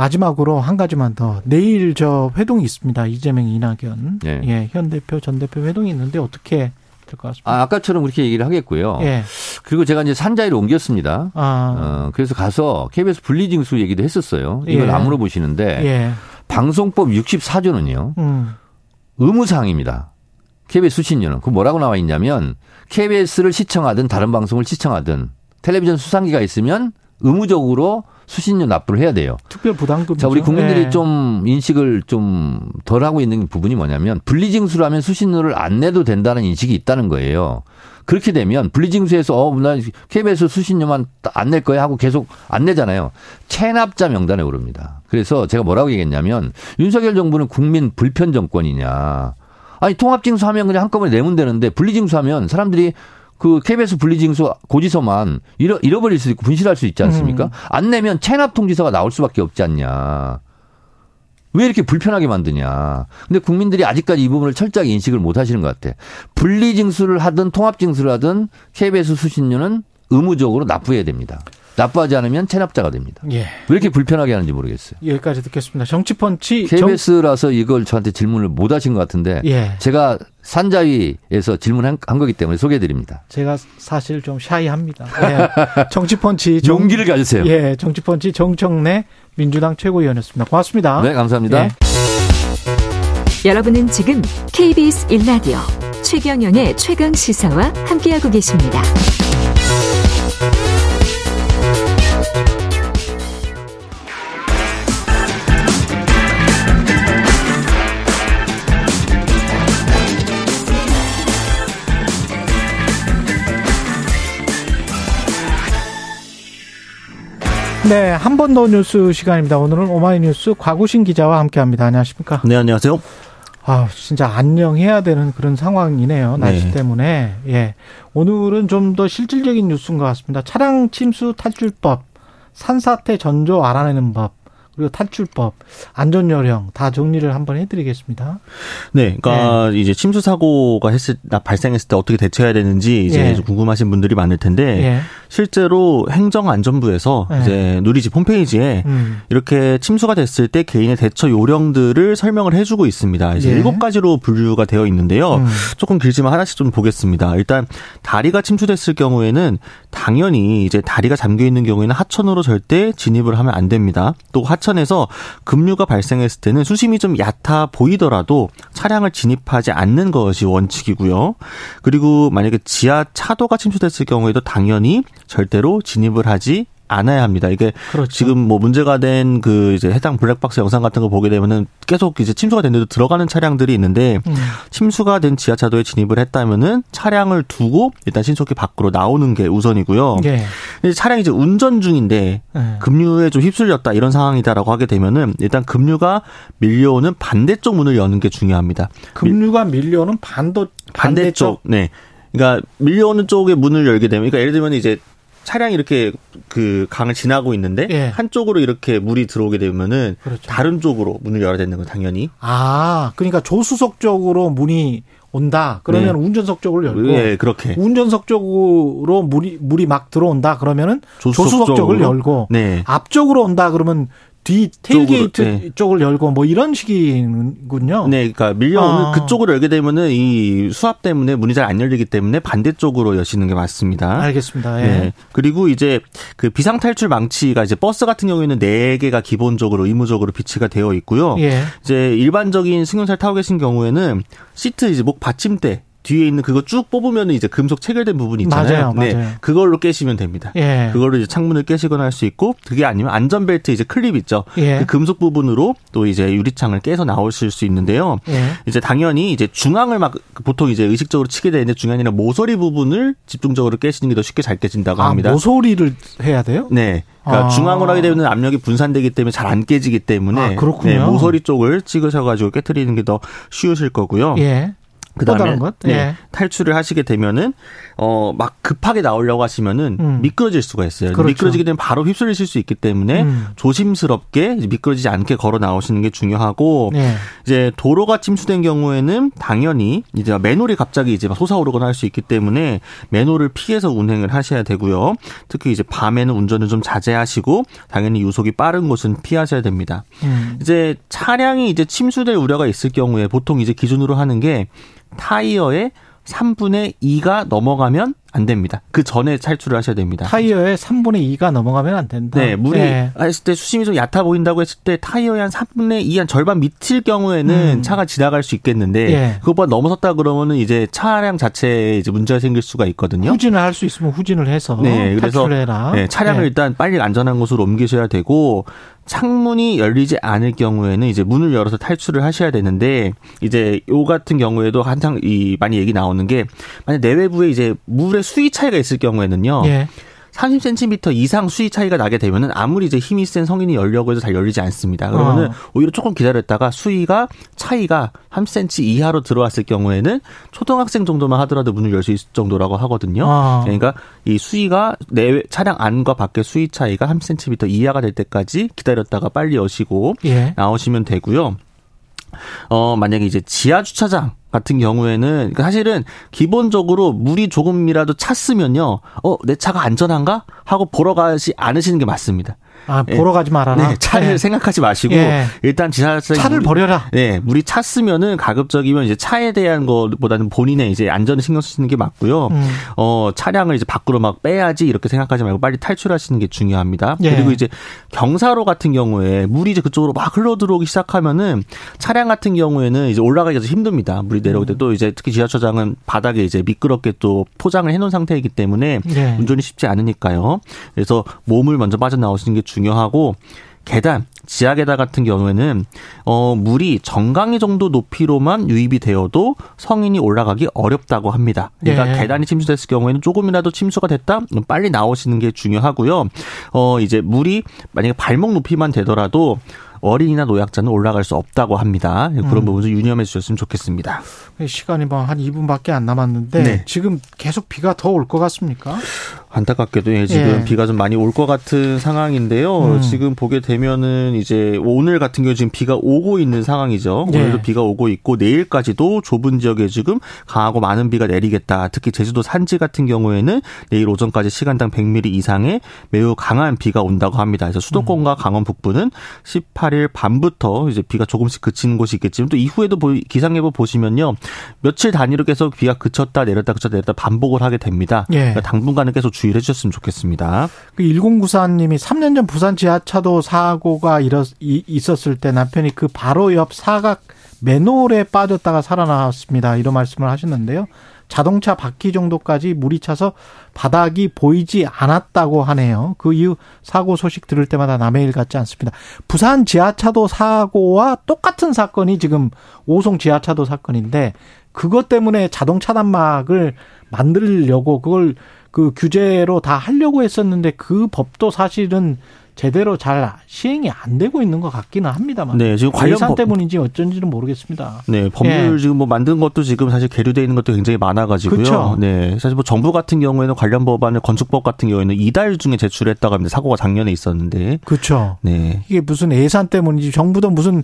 마지막으로 한 가지만 더 내일 저 회동이 있습니다. 이재명 이낙연 예. 예, 현 대표 전 대표 회동이 있는데 어떻게 될 것 같습니다. 아, 아까처럼 그렇게 얘기를 하겠고요. 예. 그리고 제가 이제 산자위로 옮겼습니다. 아. 어, 그래서 가서 KBS 분리징수 얘기도 했었어요. 이걸 예. 안 물어보시는데 예. 방송법 64조는요. 음. 의무사항입니다. KBS 수신료는. 그 뭐라고 나와 있냐면 KBS를 시청하든 다른 방송을 시청하든 텔레비전 수상기가 있으면 의무적으로 수신료 납부를 해야 돼요. 특별 부담금. 자, 우리 국민들이 네. 좀 인식을 좀 덜 하고 있는 부분이 뭐냐면 분리징수를 하면 수신료를 안 내도 된다는 인식이 있다는 거예요. 그렇게 되면 분리징수에서 어, 나 KBS 수신료만 안 낼 거야 하고 계속 안 내잖아요. 체납자 명단에 오릅니다. 그래서 제가 뭐라고 얘기했냐면 윤석열 정부는 국민 불편 정권이냐. 아니 통합징수하면 그냥 한꺼번에 내면 되는데 분리징수하면 사람들이 그 KBS 분리징수 고지서만 잃어, 잃어버릴 수 있고 분실할 수 있지 않습니까? 음. 안 내면 체납 통지서가 나올 수밖에 없지 않냐. 왜 이렇게 불편하게 만드냐. 근데 국민들이 아직까지 이 부분을 철저하게 인식을 못 하시는 것 같아. 분리징수를 하든 통합징수를 하든 KBS 수신료는 의무적으로 납부해야 됩니다. 납부하지 않으면 체납자가 됩니다. 예. 왜 이렇게 불편하게 하는지 모르겠어요. 여기까지 듣겠습니다. 정치펀치 KBS라서 정... 이걸 저한테 질문을 못 하신 것 같은데 예. 제가 산자위에서 질문한 거기 때문에 소개해드립니다. 제가 사실 좀 샤이합니다. 예. 정치펀치 정... 용기를 가지세요. 예, 정치펀치 정청래 민주당 최고위원이었습니다. 고맙습니다. 네, 감사합니다. 예. 여러분은 지금 KBS 1라디오 최경영의 최강 시사와 함께하고 계십니다. 네, 한 번 더 뉴스 시간입니다. 오늘은 오마이뉴스 과구신 기자와 함께합니다. 안녕하십니까? 네, 안녕하세요. 아, 진짜 안녕해야 되는 그런 상황이네요. 날씨 네. 때문에. 예. 오늘은 좀 더 실질적인 뉴스인 것 같습니다. 차량 침수 탈출법, 산사태 전조 알아내는 법, 그리고 탈출법, 안전요령 다 정리를 한번 해드리겠습니다. 네, 그러니까 네. 이제 침수 사고가 했을 발생했을 때 어떻게 대처해야 되는지 이제 네. 궁금하신 분들이 많을 텐데 네. 실제로 행정안전부에서 네. 이제 누리집 홈페이지에 음. 이렇게 침수가 됐을 때 개인의 대처 요령들을 설명을 해주고 있습니다. 이제 예. 일곱 가지로 분류가 되어 있는데요. 음. 조금 길지만 하나씩 좀 보겠습니다. 일단 다리가 침수됐을 경우에는 당연히 이제 다리가 잠겨 있는 경우에는 하천으로 절대 진입을 하면 안 됩니다. 또 하천 하천에서 급류가 발생했을 때는 수심이 좀 얕아 보이더라도 차량을 진입하지 않는 것이 원칙이고요. 그리고 만약에 지하 차도가 침수됐을 경우에도 당연히 절대로 진입을 하지 않아야 합니다. 이게 그렇죠. 지금 뭐 문제가 된 그 이제 해당 블랙박스 영상 같은 거 보게 되면은 계속 이제 침수가 됐는데도 들어가는 차량들이 있는데 음. 침수가 된 지하차도에 진입을 했다면은 차량을 두고 일단 신속히 밖으로 나오는 게 우선이고요. 예. 근데 차량이 이제 운전 중인데 예. 급류에 좀 휩쓸렸다 이런 상황이다라고 하게 되면은 일단 급류가 밀려오는 반대쪽 문을 여는 게 중요합니다. 급류가 밀려오는 반도 반대쪽, 반대쪽 네. 그러니까 밀려오는 쪽에 문을 열게 되면, 그러니까 예를 들면 이제 차량이 이렇게 그 강을 지나고 있는데 예. 한쪽으로 이렇게 물이 들어오게 되면은 그렇죠. 다른 쪽으로 문을 열어야 되는 거 당연히. 아, 그러니까 조수석 쪽으로 문이 온다. 그러면 네. 운전석 쪽을 열고 네, 그렇게. 운전석 쪽으로 물이 물이 막 들어온다. 그러면은 조수석, 조수석 쪽을 열고 네. 앞쪽으로 온다. 그러면 뒤 tailgate 네. 쪽을 열고 뭐 이런 식이군요. 네, 그러니까 밀려오는 아. 그쪽으로 열게 되면은 이 수압 때문에 문이 잘 안 열리기 때문에 반대쪽으로 여시는 게 맞습니다. 알겠습니다. 예. 네. 그리고 이제 그 비상 탈출 망치가 이제 버스 같은 경우에는 네 개가 기본적으로 의무적으로 비치가 되어 있고요. 예. 이제 일반적인 승용차를 타고 계신 경우에는 시트 이제 목 받침대 뒤에 있는 그거 쭉 뽑으면 이제 금속 체결된 부분이 있잖아요. 맞아요, 네. 맞아요. 그걸로 깨시면 됩니다. 예. 그걸로 이제 창문을 깨시거나 할 수 있고 그게 아니면 안전벨트 이제 클립 있죠. 예. 그 금속 부분으로 또 이제 유리창을 깨서 나오실 수 있는데요. 예. 이제 당연히 이제 중앙을 막 보통 이제 의식적으로 치게 되는데 중앙이 아니라 모서리 부분을 집중적으로 깨시는 게 더 쉽게 잘 깨진다고 아, 합니다. 모서리를 해야 돼요? 네. 그러니까 아. 중앙으로 하게 되면 압력이 분산되기 때문에 잘 안 깨지기 때문에 아, 그렇군요. 네, 모서리 쪽을 찍으셔가지고 깨트리는 게 더 쉬우실 거고요. 예. 그다음에 것? 네, 예. 탈출을 하시게 되면은 어 막 급하게 나오려고 하시면은 음. 미끄러질 수가 있어요. 그렇죠. 미끄러지게 되면 바로 휩쓸리실 수 있기 때문에 음. 조심스럽게 미끄러지지 않게 걸어 나오시는 게 중요하고 예. 이제 도로가 침수된 경우에는 당연히 이제 맨홀이 갑자기 이제 솟아오르거나 할 수 있기 때문에 맨홀을 피해서 운행을 하셔야 되고요. 특히 이제 밤에는 운전을 좀 자제하시고 당연히 유속이 빠른 곳은 피하셔야 됩니다. 음. 이제 차량이 이제 침수될 우려가 있을 경우에 보통 이제 기준으로 하는 게 타이어의 3분의 2가 넘어가면 안 됩니다. 그 전에 탈출을 하셔야 됩니다. 타이어의 3분의 2가 넘어가면 안 된다. 네, 물이 네. 했을 때 수심이 좀 얕아 보인다고 했을 때 타이어의 한 3분의 2, 한 절반 밑일 경우에는 음. 차가 지나갈 수 있겠는데 네. 그것보다 넘어섰다 그러면은 이제 차량 자체에 이제 문제가 생길 수가 있거든요. 후진을 할 수 있으면 후진을 해서 네, 그래서 탈출해라. 네, 차량을 네. 일단 빨리 안전한 곳으로 옮기셔야 되고 창문이 열리지 않을 경우에는 이제 문을 열어서 탈출을 하셔야 되는데 이제 요 같은 경우에도 한창 이 많이 얘기 나오는 게 만약 내외부에 이제 물의 수위 차이가 있을 경우에는요. 예. 30cm 이상 수위 차이가 나게 되면은 아무리 이제 힘이 센 성인이 열려고 해도 잘 열리지 않습니다. 그러면은 어. 오히려 조금 기다렸다가 수위가 차이가 3cm 이하로 들어왔을 경우에는 초등학생 정도만 하더라도 문을 열 수 있을 정도라고 하거든요. 어. 그러니까 이 수위가 내 차량 안과 밖의 수위 차이가 3cm 이하가 될 때까지 기다렸다가 빨리 여시고 예. 나오시면 되고요. 어, 만약에 이제 지하 주차장 같은 경우에는 그러니까 사실은 기본적으로 물이 조금이라도 찼으면요. 어, 내 차가 안전한가? 하고 보러 가지 않으시는 게 맞습니다. 아, 예. 보러 가지 말아라. 네, 차를 네. 생각하지 마시고 예. 일단 지하철 차를 물, 버려라. 네, 물이 찼으면은 가급적이면 이제 차에 대한 것보다는 본인의 이제 안전을 신경 쓰시는 게 맞고요. 음. 어, 차량을 이제 밖으로 막 빼야지 이렇게 생각하지 말고 빨리 탈출하시는 게 중요합니다. 예. 그리고 이제 경사로 같은 경우에 물이 이제 그쪽으로 막 흘러 들어오기 시작하면은 차량 같은 경우에는 이제 올라가기가 힘듭니다. 물이 내려올 때 또 이제 특히 지하철장은 바닥에 이제 미끄럽게 또 포장을 해놓은 상태이기 때문에 예. 운전이 쉽지 않으니까요. 그래서 몸을 먼저 빠져나오시는 게 중요 하고 계단, 지하 계단 같은 경우에는 어 물이 정강이 정도 높이로만 유입이 되어도 성인이 올라가기 어렵다고 합니다. 그러니까 네. 계단이 침수됐을 경우에는 조금이라도 침수가 됐다 빨리 나오시는 게 중요하고요. 어 이제 물이 만약에 발목 높이만 되더라도 어린이나 노약자는 올라갈 수 없다고 합니다. 그런 음. 부분 좀 유념해 주셨으면 좋겠습니다. 시간이 뭐 한 2분밖에 안 남았는데 네. 지금 계속 비가 더 올 것 같습니까? 안타깝게도 예, 지금 예. 비가 좀 많이 올 것 같은 상황인데요. 음. 지금 보게 되면은 이제 오늘 같은 경우 지금 비가 오고 있는 상황이죠. 예. 오늘도 비가 오고 있고 내일까지도 좁은 지역에 지금 강하고 많은 비가 내리겠다. 특히 제주도 산지 같은 경우에는 내일 오전까지 시간당 100mm 이상의 매우 강한 비가 온다고 합니다. 그래서 수도권과 음. 강원 북부는 18일 밤부터 이제 비가 조금씩 그치는 곳이 있겠지만 또 이후에도 기상예보 보시면요. 며칠 단위로 계속 비가 그쳤다 내렸다 그쳤다 내렸다 반복을 하게 됩니다. 예. 그러니까 당분간은 계속 주의를 해주셨으면 좋겠습니다. 그 1094님이 3년 전 부산 지하차도 사고가 있었을 때 남편이 그 바로 옆 사각 맨홀에 빠졌다가 살아나왔습니다. 이런 말씀을 하셨는데요. 자동차 바퀴 정도까지 물이 차서 바닥이 보이지 않았다고 하네요. 그 이후 사고 소식 들을 때마다 남의 일 같지 않습니다. 부산 지하차도 사고와 똑같은 사건이 지금 오송 지하차도 사건인데 그것 때문에 자동 차단막을 만들려고 그걸 그 규제로 다 하려고 했었는데 그 법도 사실은 제대로 잘 시행이 안 되고 있는 것 같기는 합니다만. 네, 지금 관련 법 때문인지 어쩐지는 모르겠습니다. 네, 법률 예. 지금 뭐 만든 것도 지금 사실 계류돼 있는 것도 굉장히 많아가지고요. 그렇죠. 네, 사실 뭐 정부 같은 경우에는 관련 법안을 건축법 같은 경우에는 이달 중에 제출했다고 합니다. 사고가 작년에 있었는데. 그렇죠. 네, 이게 무슨 예산 때문인지 정부도 무슨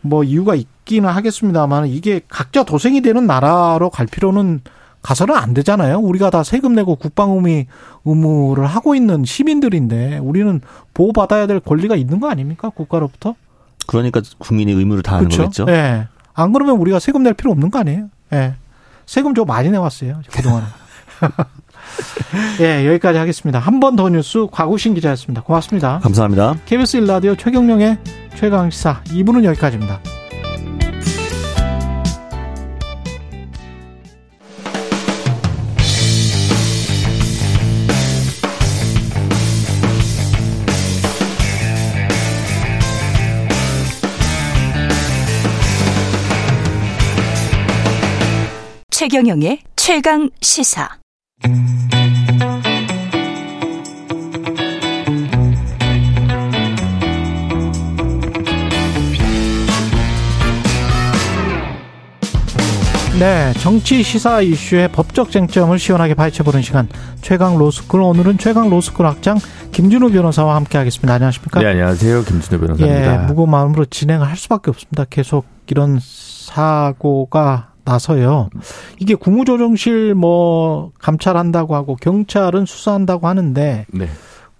뭐 이유가 있기는 하겠습니다만 이게 각자 도생이 되는 나라로 갈 필요는 가서는 안 되잖아요. 우리가 다 세금 내고 국방의무 의무를 하고 있는 시민들인데 우리는 보호받아야 될 권리가 있는 거 아닙니까? 국가로부터? 그러니까 국민의 의무를 다하는 그렇죠? 거겠죠. 예. 네. 안 그러면 우리가 세금 낼 필요 없는 거 아니에요? 예. 네. 세금 좀 많이 내왔어요. 그동안에. 예, 여기까지 하겠습니다. 한 번 더 뉴스 과구신 기자였습니다. 고맙습니다. 감사합니다. KBS 일라디오 최경령의 최강시사 2부는 여기까지입니다. 최경영의 최강 시사. 네, 정치 시사 이슈의 법적 쟁점을 시원하게 파헤쳐보는 시간 최강 로스쿨 오늘은 최강 로스쿨 학장 김준우 변호사와 함께하겠습니다. 안녕하십니까? 네, 안녕하세요. 김준우 변호사입니다. 예, 무거운 마음으로 진행을 할 수밖에 없습니다. 계속 이런 사고가 나서요. 이게 국무조정실 뭐 감찰한다고 하고 경찰은 수사한다고 하는데 네.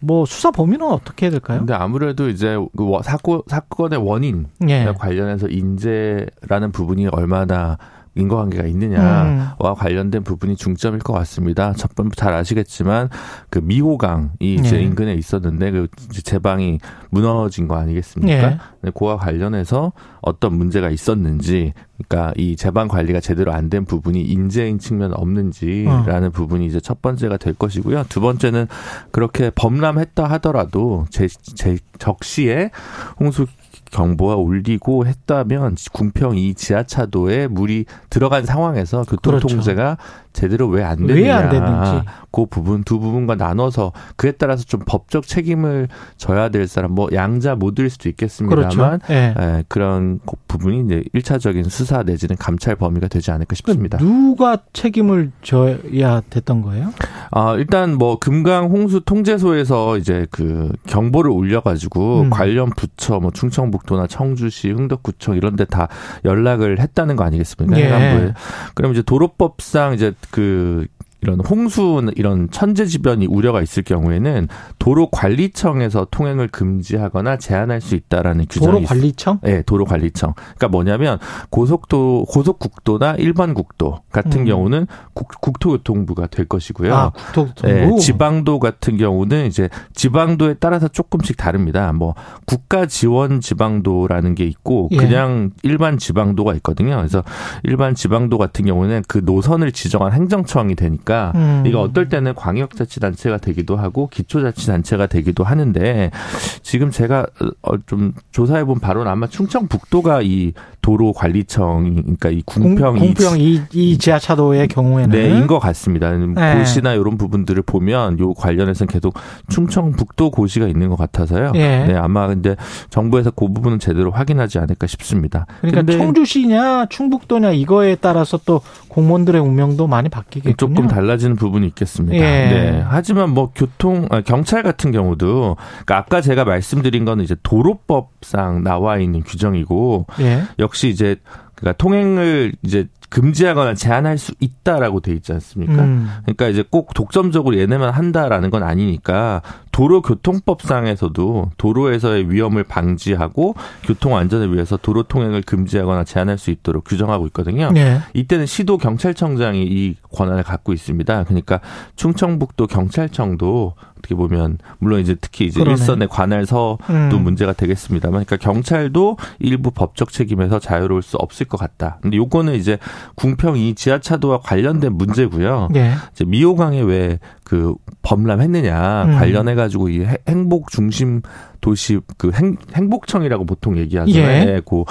뭐 수사 범위는 어떻게 해야 될까요? 근데 아무래도 이제 그 사고 사건의 원인 예. 관련해서 인재라는 부분이 얼마나 인과관계가 있느냐와 음. 관련된 부분이 중점일 것 같습니다. 첫 번째 잘 아시겠지만 그 미호강이 이제 네. 인근에 있었는데 그 제방이 무너진 거 아니겠습니까? 네. 네. 그와 관련해서 어떤 문제가 있었는지, 그러니까 이 제방 관리가 제대로 안 된 부분이 인재인 측면 없는지라는 어. 부분이 이제 첫 번째가 될 것이고요. 두 번째는 그렇게 범람했다 하더라도 제, 제 적시에 홍수 경보가 울리고 했다면 궁평 이 지하차도에 물이 들어간 상황에서 교통 통제가 그렇죠. 제대로 왜 안 되느냐. 왜안 되는지. 그 부분 두 부분과 나눠서 그에 따라서 좀 법적 책임을 져야 될 사람 뭐 양자 모두일 수도 있겠습니다만 그렇죠. 네. 에, 그런 부분이 이제 일차적인 수사 내지는 감찰 범위가 되지 않을까 싶습니다. 누가 책임을 져야 됐던 거예요? 아, 일단 뭐 금강 홍수 통제소에서 이제 그 경보를 올려가지고 음. 관련 부처 뭐 충청북도나 청주시, 흥덕구청 이런 데 다 연락을 했다는 거 아니겠습니까? 예. 해남부에. 그럼 이제 도로법상 이제 그 이런 홍수 이런 천재지변이 우려가 있을 경우에는 도로관리청에서 통행을 금지하거나 제한할 수 있다라는 규정이 도로관리청? 네, 도로관리청. 그러니까 뭐냐면 고속도 고속국도나 일반 국도 같은 음. 경우는 국, 국토교통부가 될 것이고요. 아, 국토교통부. 네, 지방도 같은 경우는 이제 지방도에 따라서 조금씩 다릅니다. 뭐 국가 지원 지방도라는 게 있고 예. 그냥 일반 지방도가 있거든요. 그래서 일반 지방도 같은 경우는 그 노선을 지정한 행정청이 되니까 보니까 음. 이거 어떨 때는 광역자치단체가 되기도 하고 기초자치단체가 되기도 하는데 지금 제가 어, 좀 조사해 본 바로는 아마 충청북도가 이 도로 관리청 그러니까 이 궁평 공, 평 이, 이 지하차도의 경우에는 네인 것 같습니다. 네. 고시나 이런 부분들을 보면 요 관련해서는 계속 충청북도 고시가 있는 것 같아서요. 네. 네 아마 근데 정부에서 그 부분은 제대로 확인하지 않을까 싶습니다. 그러니까 청주시냐 충북도냐 이거에 따라서 또 공무원들의 운명도 많이 바뀌겠군요. 조금 달라지는 부분이 있겠습니다. 예. 네. 하지만 뭐 교통 아, 경찰 같은 경우도 그러니까 아까 제가 말씀드린 거는 이제 도로법상 나와 있는 규정이고 예. 역시 이제 그러니까 통행을 이제 금지하거나 제한할 수 있다라고 돼 있지 않습니까? 음. 그러니까 이제 꼭 독점적으로 얘네만 한다라는 건 아니니까 도로교통법상에서도 도로에서의 위험을 방지하고 교통 안전을 위해서 도로 통행을 금지하거나 제한할 수 있도록 규정하고 있거든요. 네. 이때는 시도 경찰청장이 이 권한을 갖고 있습니다. 그러니까 충청북도 경찰청도 어떻게 보면 물론 이제 특히 이제 그러네. 일선의 관할서도 음. 문제가 되겠습니다만 그러니까 경찰도 일부 법적 책임에서 자유로울 수 없을 것 같다. 근데 요거는 이제 궁평 이 지하차도와 관련된 문제고요. 네. 이제 미호강에 왜 그 범람했느냐 음. 관련해 가지고 이 행복 중심 도시 그 행, 행복청이라고 보통 얘기하잖아요. 예. 네, 그,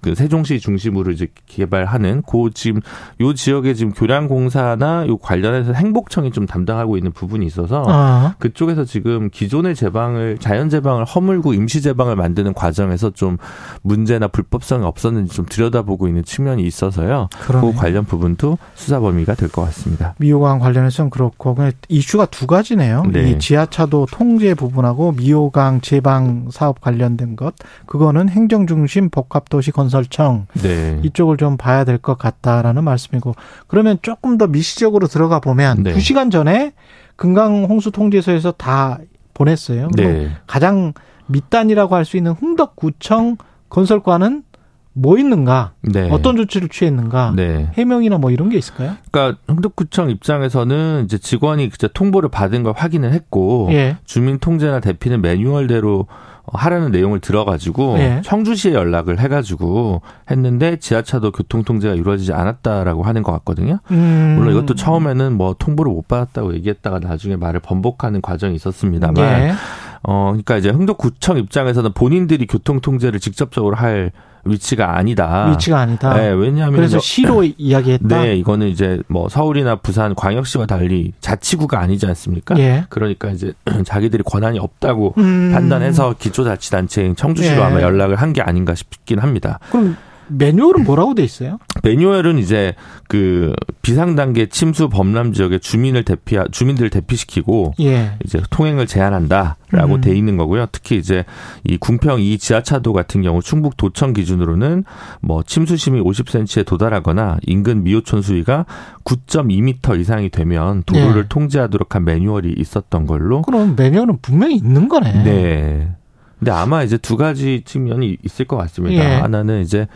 그 세종시 중심으로 이제 개발하는 그 지금 요 지역에 지금 교량 공사나 요 관련해서 행복청이 좀 담당하고 있는 부분이 있어서 아. 그쪽에서 지금 기존의 제방을 자연 제방을 허물고 임시 제방을 만드는 과정에서 좀 문제나 불법성이 없었는지 좀 들여다보고 있는 측면이 있어서요. 그러네. 그 관련 부분도 수사 범위가 될 것 같습니다. 미호강 관련해서는 그렇고 이슈가 두 가지네요. 네. 이 지하차도 통제 부분하고 미호강 제방 예방 사업 관련된 것 그거는 행정 중심 복합도시 건설청 네. 이쪽을 좀 봐야 될 것 같다라는 말씀이고 그러면 조금 더 미시적으로 들어가 보면 네. 2시간 전에 금강 홍수 통제소에서 다 보냈어요. 네. 가장 밑단이라고 할 수 있는 흥덕구청 건설과는 뭐 있는가? 네. 어떤 조치를 취했는가? 네. 해명이나 뭐 이런 게 있을까요? 그러니까 흥덕구청 입장에서는 이제 직원이 이제 통보를 받은 걸 확인을 했고 예. 주민 통제나 대피는 매뉴얼대로 하라는 내용을 들어가지고 예. 청주시에 연락을 해가지고 했는데 지하차도 교통 통제가 이루어지지 않았다라고 하는 것 같거든요. 음. 물론 이것도 처음에는 뭐 통보를 못 받았다고 얘기했다가 나중에 말을 번복하는 과정이 있었습니다만, 예. 어 그러니까 이제 흥덕구청 입장에서는 본인들이 교통 통제를 직접적으로 할 위치가 아니다. 위치가 아니다. 네, 왜냐하면 그래서 시로 이야기했다. 네, 이거는 이제 뭐 서울이나 부산 광역시와 달리 자치구가 아니지 않습니까? 예. 그러니까 이제 자기들이 권한이 없다고 음. 판단해서 기초자치단체인 청주시로 예. 아마 연락을 한 게 아닌가 싶긴 합니다. 그럼 매뉴얼은 뭐라고 돼 있어요? 매뉴얼은 이제 그 비상 단계 침수 범람 지역의 주민을 대피 주민들을 대피시키고 예. 이제 통행을 제한한다라고 음. 돼 있는 거고요. 특히 이제 이 궁평 이 지하차도 같은 경우 충북 도청 기준으로는 뭐 침수 심이 50cm에 도달하거나 인근 미호촌 수위가 9.2m 이상이 되면 도로를 예. 통제하도록 한 매뉴얼이 있었던 걸로. 그럼 매뉴얼은 분명히 있는 거네. 네. 근데 아마 이제 두 가지 측면이 있을 것 같습니다. 예. 하나는 이제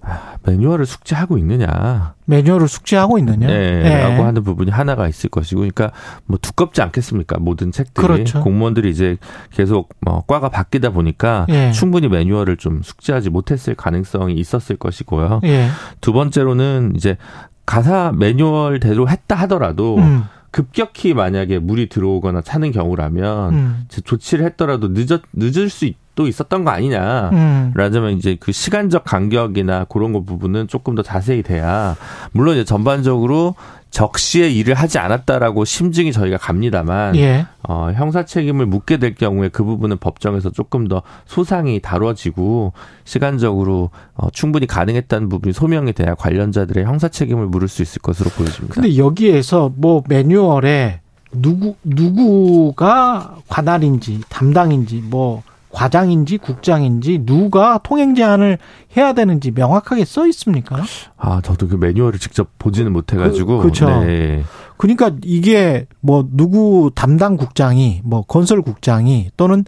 아, 매뉴얼을 숙지하고 있느냐. 매뉴얼을 숙지하고 있느냐. 네, 네. 라고 하는 부분이 하나가 있을 것이고. 그러니까 뭐 두껍지 않겠습니까? 모든 책들이. 그렇죠. 공무원들이 이제 계속 뭐 과가 바뀌다 보니까 네. 충분히 매뉴얼을 좀 숙지하지 못했을 가능성이 있었을 것이고요. 네. 두 번째로는 이제 가사 매뉴얼대로 했다 하더라도 음. 급격히 만약에 물이 들어오거나 차는 경우라면 음. 조치를 했더라도 늦었 늦을 수 있. 또 있었던 거 아니냐. 음. 라자면 이제 그 시간적 간격이나 그런 거 부분은 조금 더 자세히 돼야 물론 이제 전반적으로 적시에 일을 하지 않았다라고 심증이 저희가 갑니다만 예. 어, 형사 책임을 묻게 될 경우에 그 부분은 법정에서 조금 더 소상히 다뤄지고 시간적으로 어, 충분히 가능했다는 부분이 소명이 돼야 관련자들의 형사 책임을 물을 수 있을 것으로 보여집니다. 근데 여기에서 뭐 매뉴얼에 누구 누구가 관할인지 담당인지 뭐 과장인지 국장인지 누가 통행 제한을 해야 되는지 명확하게 써 있습니까? 아, 저도 그 매뉴얼을 직접 보지는 못해 가지고. 그, 그렇죠. 네. 그러니까 이게 뭐 누구 담당 국장이 뭐 건설 국장이 또는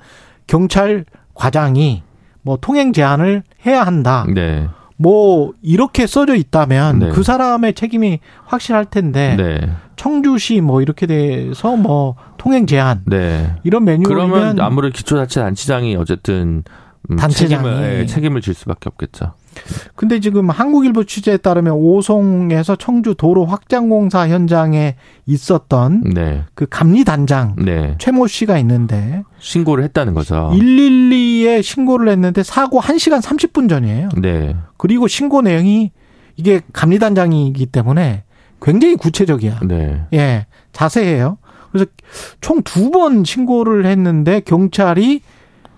경찰 과장이 뭐 통행 제한을 해야 한다. 네. 뭐 이렇게 써져 있다면 네. 그 사람의 책임이 확실할 텐데 네. 청주시 뭐 이렇게 돼서 뭐 통행 제한 네. 이런 매뉴얼이면 그러면 아무래도 기초자치단체장이 어쨌든 음, 단체장이 책임을, 예, 책임을 질 수밖에 없겠죠. 근데 지금 한국일보 취재에 따르면 오송에서 청주 도로 확장 공사 현장에 있었던 네. 그 감리 단장 네. 최모 씨가 있는데 신고를 했다는 거죠. 112에 신고를 했는데 사고 1시간 30분 전이에요. 네. 그리고 신고 내용이 이게 감리 단장이기 때문에 굉장히 구체적이야. 네. 예. 자세해요. 그래서 총 두 번 신고를 했는데 경찰이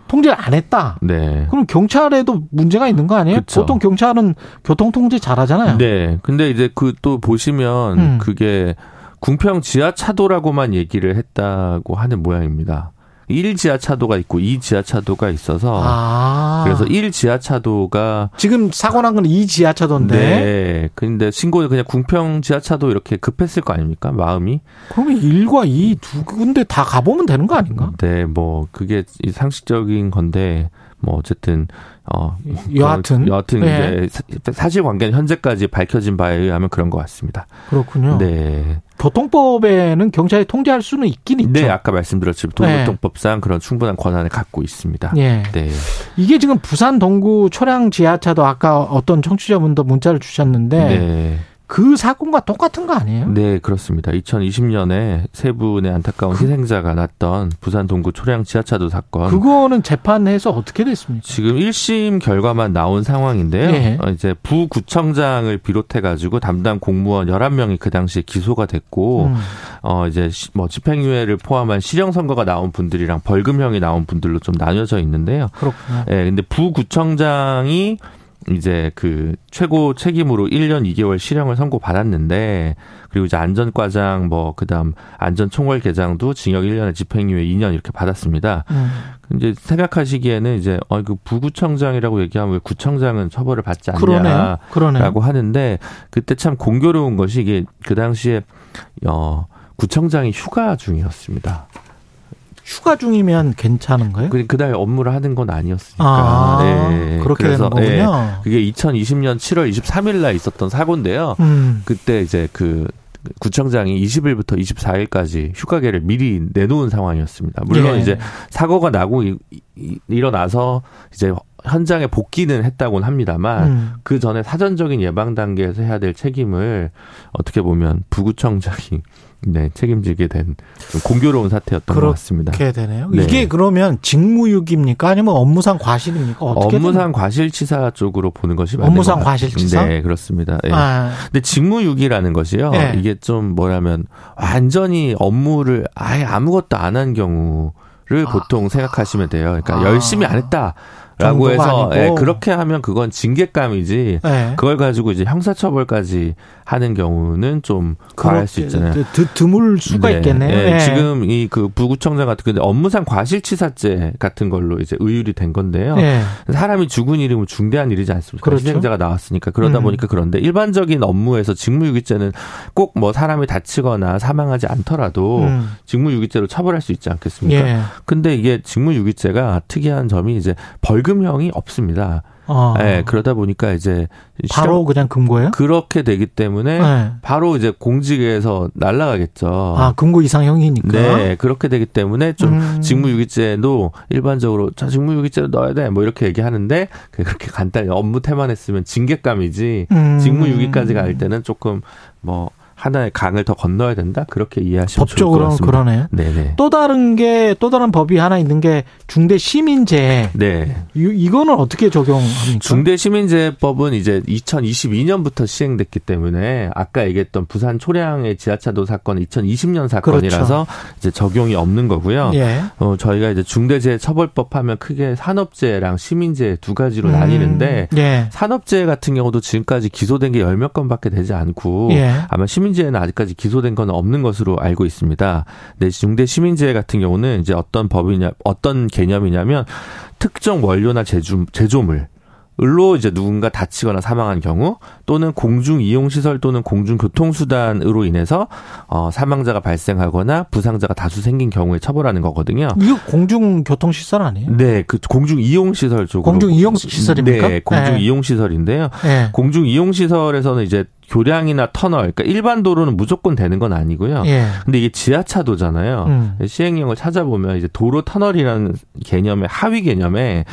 통제를 안 했다. 네. 그럼 경찰에도 문제가 있는 거 아니에요? 그쵸. 보통 경찰은 교통 통제 잘하잖아요. 네. 근데 이제 그 또 보시면 음. 그게 궁평 지하차도라고만 얘기를 했다고 하는 모양입니다. 1 지하차도가 있고 2 지하차도가 있어서 아. 그래서 1 지하차도가 지금 사고 난 건 2 지하차도인데. 네. 근데 신고를 그냥 궁평 지하차도 이렇게 급했을 거 아닙니까? 마음이. 그러면 1과 2 두 군데 다 가보면 되는 거 아닌가? 네, 뭐 그게 상식적인 건데 뭐 어쨌든 어 여하튼 여하튼 네. 이제 사실 관계는 현재까지 밝혀진 바에 의하면 그런 것 같습니다. 그렇군요. 네. 교통법에는 경찰이 통제할 수는 있긴 있죠. 네, 아까 말씀드렸지만 도로교통법상 네. 그런 충분한 권한을 갖고 있습니다. 네. 네. 이게 지금 부산 동구 초량 지하차도 아까 어떤 청취자분도 문자를 주셨는데 네. 그 사건과 똑같은 거 아니에요? 네, 그렇습니다. 2020년에 세 분의 안타까운 그, 희생자가 났던 부산 동구 초량 지하차도 사건. 그거는 재판해서 어떻게 됐습니까? 지금 1심 결과만 나온 상황인데요. 네. 어, 이제 부구청장을 비롯해 가지고 담당 공무원 11명이 그 당시에 기소가 됐고 음. 어 이제 뭐 집행유예를 포함한 실형 선고가 나온 분들이랑 벌금형이 나온 분들로 좀 나뉘어져 있는데요. 그렇군요. 예, 네, 근데 부구청장이 이제 그 최고 책임으로 1년 2개월 실형을 선고받았는데 그리고 이제 안전과장 뭐 그다음 안전총괄계장도 징역 1년에 집행유예 2년 이렇게 받았습니다. 음. 이제 생각하시기에는 이제 어그 부구청장이라고 얘기하면 왜 구청장은 처벌을 받지 않냐라고 하는데 그때 참 공교로운 것이 이게 그 당시에 어 구청장이 휴가 중이었습니다. 휴가 중이면 괜찮은가요? 그, 그날 업무를 하는 건 아니었으니까. 아, 네. 그렇게 그래서, 되는 거군요. 네. 그게 2020년 7월 23일 날 있었던 사고인데요. 음. 그때 이제 그 구청장이 20일부터 24일까지 휴가계를 미리 내놓은 상황이었습니다. 물론 예. 이제 사고가 나고 이, 이, 일어나서 이제 현장에 복귀는 했다고는 합니다만 음. 그 전에 사전적인 예방 단계에서 해야 될 책임을 어떻게 보면 부구청장이 네, 책임지게 된 공교로운 사태였던 것 같습니다. 그렇게 되네요. 네. 이게 그러면 직무유기입니까? 아니면 업무상 과실입니까? 업무상? 과실치사 쪽으로 보는 것이 맞는 업무상 과실치사? 네, 그렇습니다. 네. 아. 근데 직무유기라는 것이요. 네. 이게 좀 뭐냐면 완전히 업무를 아예 아무것도 안 한 경우를 아. 보통 생각하시면 돼요. 그러니까 아. 열심히 안 했다. 라고 해서 예, 그렇게 하면 그건 징계감이지 네. 그걸 가지고 이제 형사처벌까지 하는 경우는 좀 과할 수 있잖아요. 드, 드물 수가 네. 있겠네요. 네. 네. 지금 이 그 부구청장 같은 근데 업무상 과실치사죄 같은 걸로 이제 의율이 된 건데요. 네. 사람이 죽은 일이 면 중대한 일이지 않습니까? 그렇죠. 희생자가 나왔으니까 그러다 음. 보니까 그런데 일반적인 업무에서 직무유기죄는 꼭 뭐 사람이 다치거나 사망하지 않더라도 음. 직무유기죄로 처벌할 수 있지 않겠습니까? 예. 근데 이게 직무유기죄가 특이한 점이 이제 벌금 형이 없습니다. 아. 네, 그러다 보니까 이제 바로 그냥 금고예요? 그렇게 되기 때문에 네. 바로 이제 공직에서 날라가겠죠. 아 금고 이상형이니까. 네, 그렇게 되기 때문에 좀 음. 직무유기죄도 일반적으로 자 직무유기죄로 넣어야 돼 뭐 이렇게 얘기하는데 그렇게 간단히 업무 태만 했으면 징계감이지 음. 직무유기까지 갈 때는 조금 뭐 하나의 강을 더 건너야 된다 그렇게 이해하시면 법적으로 그러네요. 네네. 또 다른 게 또 다른 법이 하나 있는 게 중대 시민재. 네. 이, 이거는 어떻게 적용합니까? 중대 시민재법은 이제 2022년부터 시행됐기 때문에 아까 얘기했던 부산 초량의 지하차도 사건 2020년 사건이라서 그렇죠. 이제 적용이 없는 거고요. 예. 어, 저희가 이제 중대재해 처벌법 하면 크게 산업재해랑 시민재해 두 가지로 음. 나뉘는데 예. 산업재해 같은 경우도 지금까지 기소된 게 열 몇 건밖에 되지 않고 예. 아마 시민 시민지해는 아직까지 기소된 건 없는 것으로 알고 있습니다. 네, 중대 시민지해 같은 경우는 이제 어떤 법이냐, 어떤 개념이냐면 특정 원료나 제조, 제조물 을로 이제 누군가 다치거나 사망한 경우 또는 공중 이용 시설 또는 공중 교통 수단으로 인해서 어 사망자가 발생하거나 부상자가 다수 생긴 경우에 처벌하는 거거든요. 이거 공중 교통 시설 아니에요? 네, 그 공중 이용 시설 쪽으로 공중 이용 시설입니까? 네, 공중 네. 이용 시설인데요. 네. 공중 이용 시설에서는 이제 교량이나 터널, 그러니까 일반 도로는 무조건 되는 건 아니고요. 예. 근데 이게 지하차도잖아요. 음. 시행령을 찾아보면 이제 도로 터널이라는 개념의 하위 개념에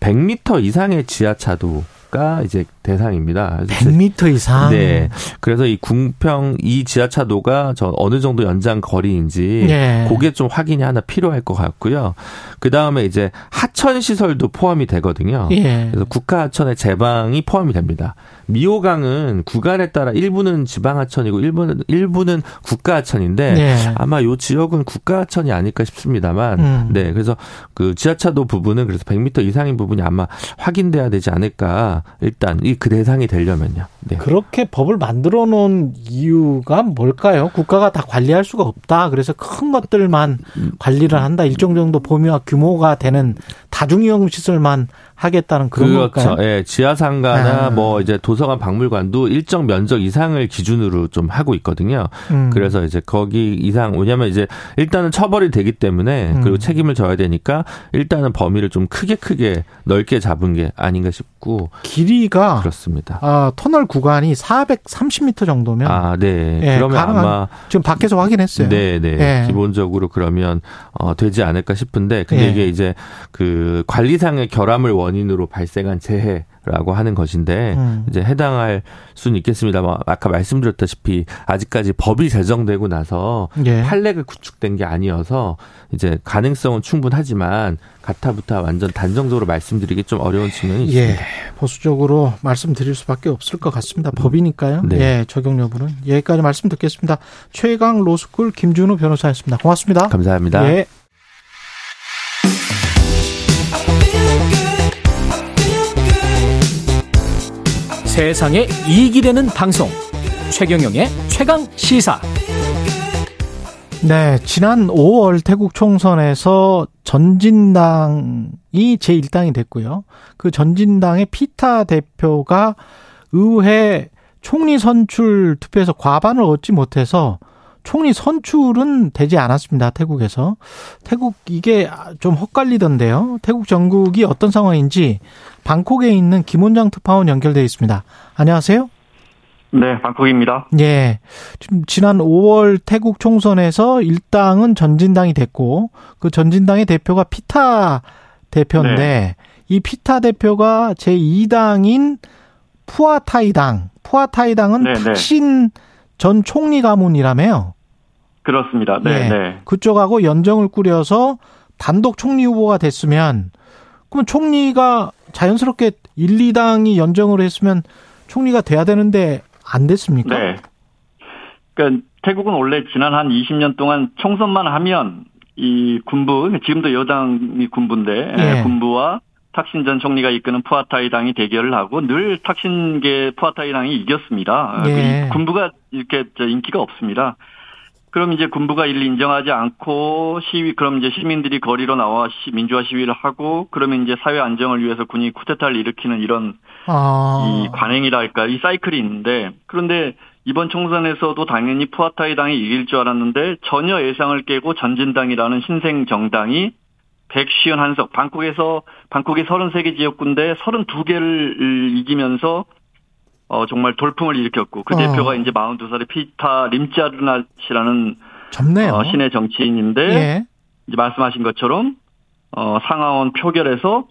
100m 이상의 지하차도가 이제 대상입니다. 100m 이상. 네. 그래서 이 궁평 이 지하차도가 저 어느 정도 연장 거리인지 네. 그게 좀 확인이 하나 필요할 것 같고요. 그 다음에 이제 하천 시설도 포함이 되거든요. 예. 그래서 국가 하천의 제방이 포함이 됩니다. 미호강은 구간에 따라 일부는 지방 하천이고 일부는 일부는 국가 하천인데 예. 아마 요 지역은 국가 하천이 아닐까 싶습니다만, 음. 네. 그래서 그 지하차도 부분은 그래서 100m 이상인 부분이 아마 확인돼야 되지 않을까. 일단 이그 대상이 되려면요. 네. 그렇게 법을 만들어 놓은 이유가 뭘까요? 국가가 다 관리할 수가 없다. 그래서 큰 것들만 관리를 한다. 일정 정도 범위와 규모가 되는 다중이용 시설만 하겠다는 그런 그렇죠. 걸까요? 예, 지하 상가나 아. 뭐 이제 도서관 박물관도 일정 면적 이상을 기준으로 좀 하고 있거든요. 음. 그래서 이제 거기 이상 왜냐면 이제 일단은 처벌이 되기 때문에 음. 그리고 책임을 져야 되니까 일단은 범위를 좀 크게 크게 넓게 잡은 게 아닌가 싶고 길이가 그렇습니다. 아, 터널 구간이 430m 정도면 아, 네. 예, 그러면 아마 지금 밖에서 확인했어요. 네, 네. 예. 기본적으로 그러면 어 되지 않을까 싶은데 근데 예. 이게 이제 그 관리상의 결함을 원인으로 발생한 재해 라고 하는 것인데 음. 이제 해당할 수는 있겠습니다만 아까 말씀드렸다시피 아직까지 법이 제정되고 나서 예. 판례가 구축된 게 아니어서 이제 가능성은 충분하지만 가타부타 완전 단정적으로 말씀드리기 좀 어려운 측면이 예. 있습니다. 보수적으로 말씀드릴 수밖에 없을 것 같습니다. 법이니까요. 네. 예, 적용 여부는 여기까지 말씀 듣겠습니다. 최강 로스쿨 김준우 변호사였습니다. 고맙습니다. 감사합니다. 예. 세상에 이익이 되는 방송 최경영의 최강 시사 네, 지난 5월 태국 총선에서 전진당이 제1당이 됐고요. 그 전진당의 피타 대표가 의회 총리 선출 투표에서 과반을 얻지 못해서 총리 선출은 되지 않았습니다. 태국에서. 태국 이게 좀 헛갈리던데요. 태국 전국이 어떤 상황인지 방콕에 있는 김원장 특파원 연결되어 있습니다. 안녕하세요. 네, 방콕입니다. 예. 지난 5월 태국 총선에서 일당은 전진당이 됐고 그 전진당의 대표가 피타 대표인데 네. 이 피타 대표가 제2당인 푸아타이당, 푸아타이당은 네, 네. 탁신 전 총리 가문이라며요. 그렇습니다. 네, 예. 네. 그쪽하고 연정을 꾸려서 단독 총리 후보가 됐으면 그러면 총리가 자연스럽게 1, 2당이 연정을 했으면 총리가 돼야 되는데 안 됐습니까? 네. 그러니까 태국은 원래 지난 한 20년 동안 총선만 하면 이 군부 지금도 여당이 군부인데 예. 군부와 탁신 전 총리가 이끄는 푸아타이 당이 대결을 하고 늘 탁신계 푸아타이 당이 이겼습니다. 예. 군부가 이렇게 인기가 없습니다. 그럼 이제 군부가 이를 인정하지 않고 시위 그럼 이제 시민들이 거리로 나와 시, 민주화 시위를 하고 그러면 이제 사회 안정을 위해서 군이 쿠데타를 일으키는 이런 아. 이 관행이랄까 이 사이클이 있는데 그런데 이번 총선에서도 당연히 푸아타이 당이 이길 줄 알았는데 전혀 예상을 깨고 전진당이라는 신생 정당이 151석 방콕에서 방콕의 33개 지역군데 32개를 이기면서 어, 정말 돌풍을 일으켰고 그 어. 대표가 이제 42살의 피타 림짜르나시라는 젊네요. 어, 신의 정치인인데 예. 이제 말씀하신 것처럼 어, 상하원 표결에서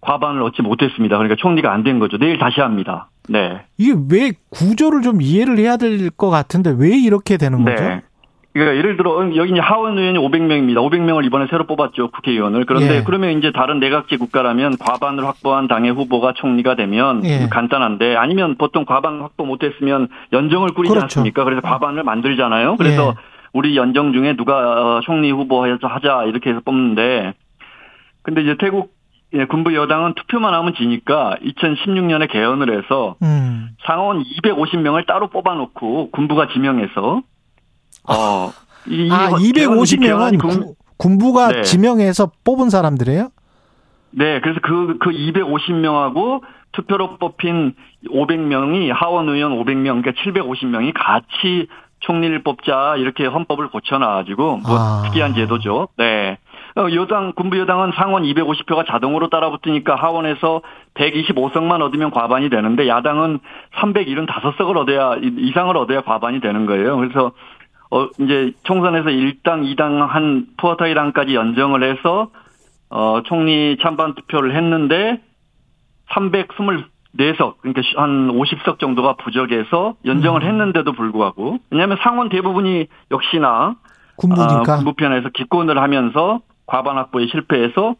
과반을 얻지 못했습니다. 그러니까 총리가 안 된 거죠. 내일 다시 합니다. 네. 이게 왜 구조를 좀 이해를 해야 될 것 같은데 왜 이렇게 되는 거죠? 네. 그러니까 예를 들어 여기 이제 하원 의원이 500명입니다. 500명을 이번에 새로 뽑았죠 국회의원을. 그런데 예. 그러면 이제 다른 내각제 국가라면 과반을 확보한 당의 후보가 총리가 되면 예. 간단한데 아니면 보통 과반 확보 못했으면 연정을 꾸리지 그렇죠. 않습니까? 그래서 과반을 만들잖아요. 그래서 예. 우리 연정 중에 누가 어, 총리 후보 해서 하자 이렇게 해서 뽑는데 근데 이제 태국 예, 군부 여당은 투표만 하면 지니까 2016년에 개헌을 해서 음. 상원 250명을 따로 뽑아놓고 군부가 지명해서 어, 이, 아, 250명은 군, 군부가 네. 지명해서 뽑은 사람들이에요? 네, 그래서 그, 그 250명하고 투표로 뽑힌 500명이 하원 의원 500명, 그러니까 750명이 같이 총리를 뽑자 이렇게 헌법을 고쳐놔가지고 뭐 아. 특이한 제도죠. 네. 어, 여당 군부 여당은 상원 250표가 자동으로 따라붙으니까 하원에서 125석만 얻으면 과반이 되는데 야당은 375석을 얻어야 이상을 얻어야 과반이 되는 거예요. 그래서 어 이제 총선에서 1당, 2당 한 푸어타이당까지 연정을 해서 어 총리 찬반 투표를 했는데 324석 그러니까 한 50석 정도가 부족해서 연정을 음. 했는데도 불구하고 왜냐하면 상원 대부분이 역시나 군부니까 어, 군부편에서 기권을 하면서 과반 확보에 실패해서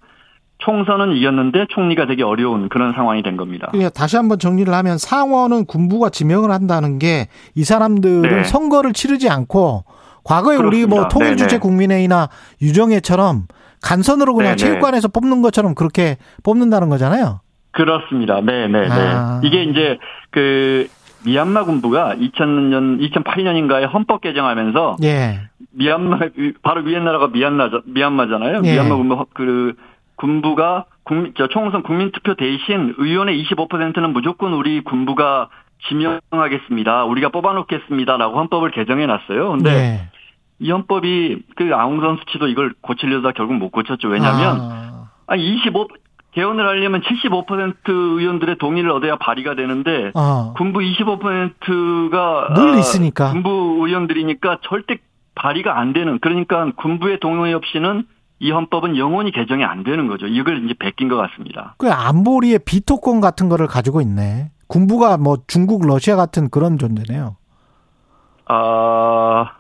총선은 이겼는데 총리가 되기 어려운 그런 상황이 된 겁니다. 그러니까 다시 한번 정리를 하면 상원은 군부가 지명을 한다는 게 이 사람들은 네. 선거를 치르지 않고 과거에 그렇습니다. 우리 뭐 통일주체 국민회의나 유정회처럼 간선으로 그냥 네네. 체육관에서 뽑는 것처럼 그렇게 뽑는다는 거잖아요. 그렇습니다. 네, 네, 네. 아. 이게 이제 그 미얀마 군부가 2000년 2008년인가에 헌법 개정하면서 예. 미얀마 바로 위에 나라가 미얀마 미얀마잖아요. 예. 미얀마 군부 그 군부가 국민 총선 국민 투표 대신 의원의 25%는 무조건 우리 군부가 지명하겠습니다. 우리가 뽑아놓겠습니다라고 헌법을 개정해 놨어요. 근데 예. 이 헌법이 그 아웅산 수치도 이걸 고치려다 결국 못 고쳤죠. 왜냐하면 아. 아니 25 개헌을 하려면 75% 의원들의 동의를 얻어야 발의가 되는데 어. 군부 25%가 늘 있으니까 군부 의원들이니까 절대 발의가 안 되는 그러니까 군부의 동의 없이는 이 헌법은 영원히 개정이 안 되는 거죠. 이걸 이제 베낀 것 같습니다. 그 안보리의 비토권 같은 거를 가지고 있네. 군부가 뭐 중국, 러시아 같은 그런 존재네요. 아,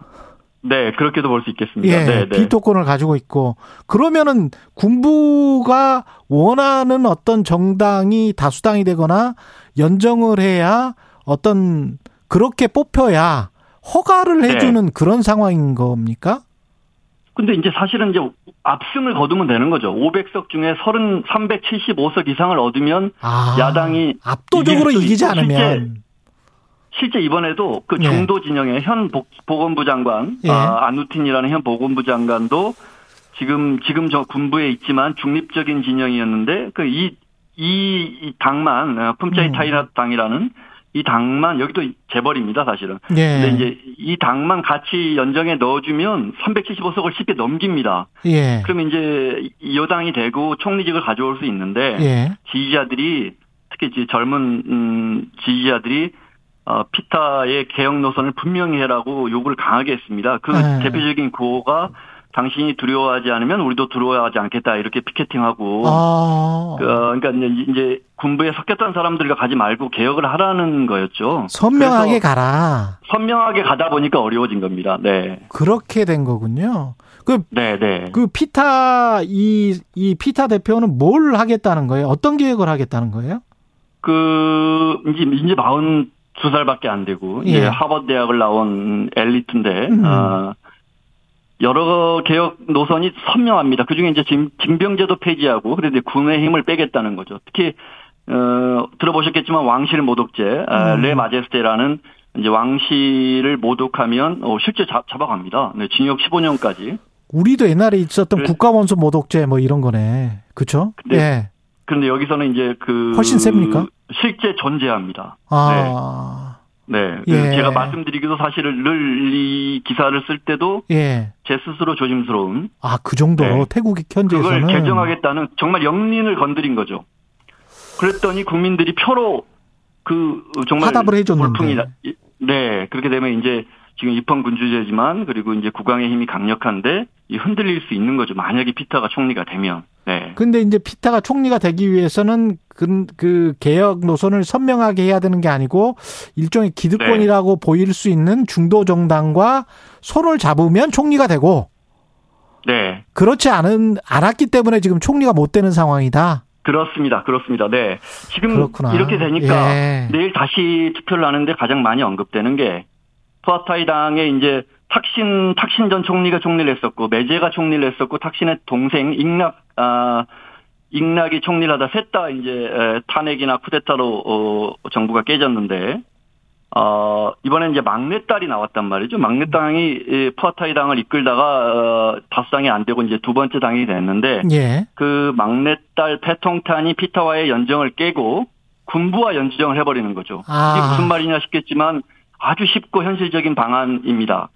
네, 그렇게도 볼 수 있겠습니다. 예, 네, 네. 비토권을 가지고 있고 그러면은 군부가 원하는 어떤 정당이 다수당이 되거나 연정을 해야 어떤 그렇게 뽑혀야 허가를 네. 해주는 네. 그런 상황인 겁니까? 근데 이제 사실은 이제 압승을 거두면 되는 거죠. 500석 중에 30, 375석 이상을 얻으면 아, 야당이 압도적으로 이기지 않으면 실제, 이번에도 그 예. 중도 진영의 현 보건부 장관 예. 아, 안우틴이라는 현 보건부 장관도 지금 지금 저 군부에 있지만 중립적인 진영이었는데 그 이 이 당만 어, 품짜이 음. 타이나 당이라는 이 당만 여기도 재벌입니다 사실은. 예. 근데 이제 이 당만 같이 연정에 넣어주면 375석을 쉽게 넘깁니다. 예. 그러면 이제 여당이 되고 총리직을 가져올 수 있는데 예. 지지자들이 특히 이제 젊은 음, 지지자들이 어, 피타의 개혁 노선을 분명히 해라고 요구를 강하게 했습니다. 그 네. 대표적인 구호가 당신이 두려워하지 않으면 우리도 두려워하지 않겠다 이렇게 피켓팅하고 아. 그, 그러니까 이제 군부에 섞였던 사람들과 가지 말고 개혁을 하라는 거였죠. 선명하게 가라. 선명하게 가다 보니까 어려워진 겁니다. 네. 그렇게 된 거군요. 그, 네네. 네. 그 피타 이이 피타 대표는 뭘 하겠다는 거예요? 어떤 계획을 하겠다는 거예요? 그 이제 이제 마흔 두 살밖에 안 되고 예. 이제 하버드 대학을 나온 엘리트인데 음. 어, 여러 개혁 노선이 선명합니다. 그중에 이제 징병제도 폐지하고 그래도 군의 힘을 빼겠다는 거죠. 특히 어, 들어보셨겠지만 왕실 모독죄 아, 음. 레 마제스테라는 이제 왕실을 모독하면 어, 실제 잡, 잡아갑니다. 네, 징역 15년까지. 우리도 옛날에 있었던 그래. 국가원수 모독죄 뭐 이런 거네. 그렇죠? 예. 그런데 여기서는 이제 그 훨씬 셉니까? 실제 존재합니다. 아. 네. 네. 예. 제가 말씀드리기도 사실은 늘이 기사를 쓸 때도 예. 제 스스로 조심스러운. 아, 그 정도 네. 태국 현지에서는 그걸 개정하겠다는 정말 영린을 건드린 거죠. 그랬더니 국민들이 표로 그 정말 화답을 해줬는데. 불풍이 네. 그렇게 되면 이제 지금 입헌 군주제지만 그리고 이제 국왕의 힘이 강력한데 흔들릴 수 있는 거죠. 만약에 피타가 총리가 되면. 네. 근데 이제 피타가 총리가 되기 위해서는 그, 그 개혁 노선을 선명하게 해야 되는 게 아니고 일종의 기득권이라고 네. 보일 수 있는 중도 정당과 손을 잡으면 총리가 되고 네. 그렇지 않은 않았기 때문에 지금 총리가 못 되는 상황이다. 그렇습니다. 그렇습니다. 네. 지금 그렇구나. 이렇게 되니까 예. 내일 다시 투표를 하는데 가장 많이 언급되는 게 푸아타이당의 이제 탁신 탁신 전 총리가 총리를 했었고 메제가 총리를 했었고 탁신의 동생 잉낙 아 익락이 총리를 하다 셋 다 이제 탄핵이나 쿠데타로 어, 정부가 깨졌는데 어, 이번에 이제 막내딸이 나왔단 말이죠. 막내땅이 푸아타이 당을 이끌다가 어, 다수당이 안 되고 이제 두 번째 당이 됐는데 예. 그 막내딸 페통탄이 피타와의 연정을 깨고 군부와 연정을 해버리는 거죠. 아. 이게 무슨 말이냐 싶겠지만 아주 쉽고 현실적인 방안입니다.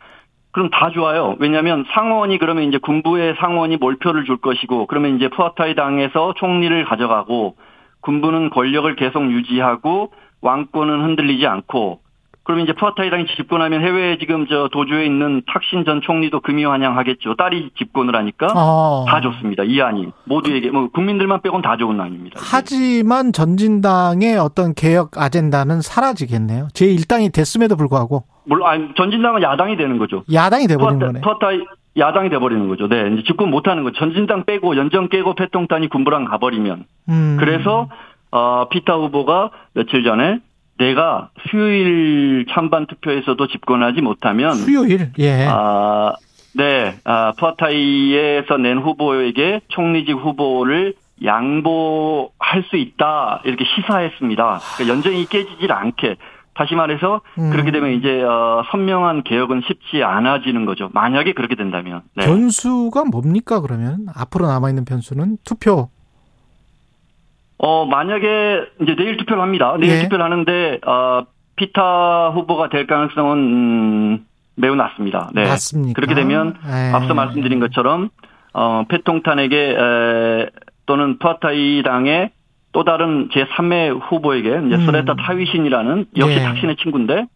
그럼 다 좋아요. 왜냐하면 상원이 그러면 이제 군부의 상원이 몰표를 줄 것이고 그러면 이제 푸아타이 당에서 총리를 가져가고 군부는 권력을 계속 유지하고 왕권은 흔들리지 않고 그러면 이제 푸아타이당이 집권하면 해외에 지금 저 도주에 있는 탁신 전 총리도 금이 환영하겠죠. 딸이 집권을 하니까 어. 다 좋습니다. 이 안이 모두에게 뭐 국민들만 빼곤 다 좋은 안입니다. 하지만 전진당의 어떤 개혁 아젠다는 사라지겠네요. 제 1당이 됐음에도 불구하고. 물론 아니, 전진당은 야당이 되는 거죠. 야당이 돼버리는 거네. 푸아타이 야당이 돼버리는 거죠. 네, 이제 집권 못하는 거죠. 전진당 빼고 연정 깨고 패통단이 군부랑 가버리면. 음. 그래서 어, 피타 후보가 며칠 전에 내가 수요일 찬반 투표에서도 집권하지 못하면 수요일 예. 아, 네. 아, 푸아타이에서 낸 후보에게 총리직 후보를 양보할 수 있다 이렇게 시사했습니다. 그러니까 연정이 깨지질 않게 다시 말해서 음. 그렇게 되면 이제 어, 선명한 개혁은 쉽지 않아지는 거죠. 만약에 그렇게 된다면 네. 변수가 뭡니까 그러면 앞으로 남아 있는 변수는 투표 어, 만약에 이제 내일 투표를 합니다. 내일 예. 투표를 하는데, 어, 피타 후보가 될 가능성은, 음, 매우 낮습니다. 네. 맞습니까? 그렇게 되면, 에. 예. 앞서 말씀드린 것처럼, 어, 패통탄에게, 에, 또는 푸아타이 당의 또 다른 제3의 후보에게, 이제 음. 소레타 타위신이라는 역시 예. 탁신의 친구인데,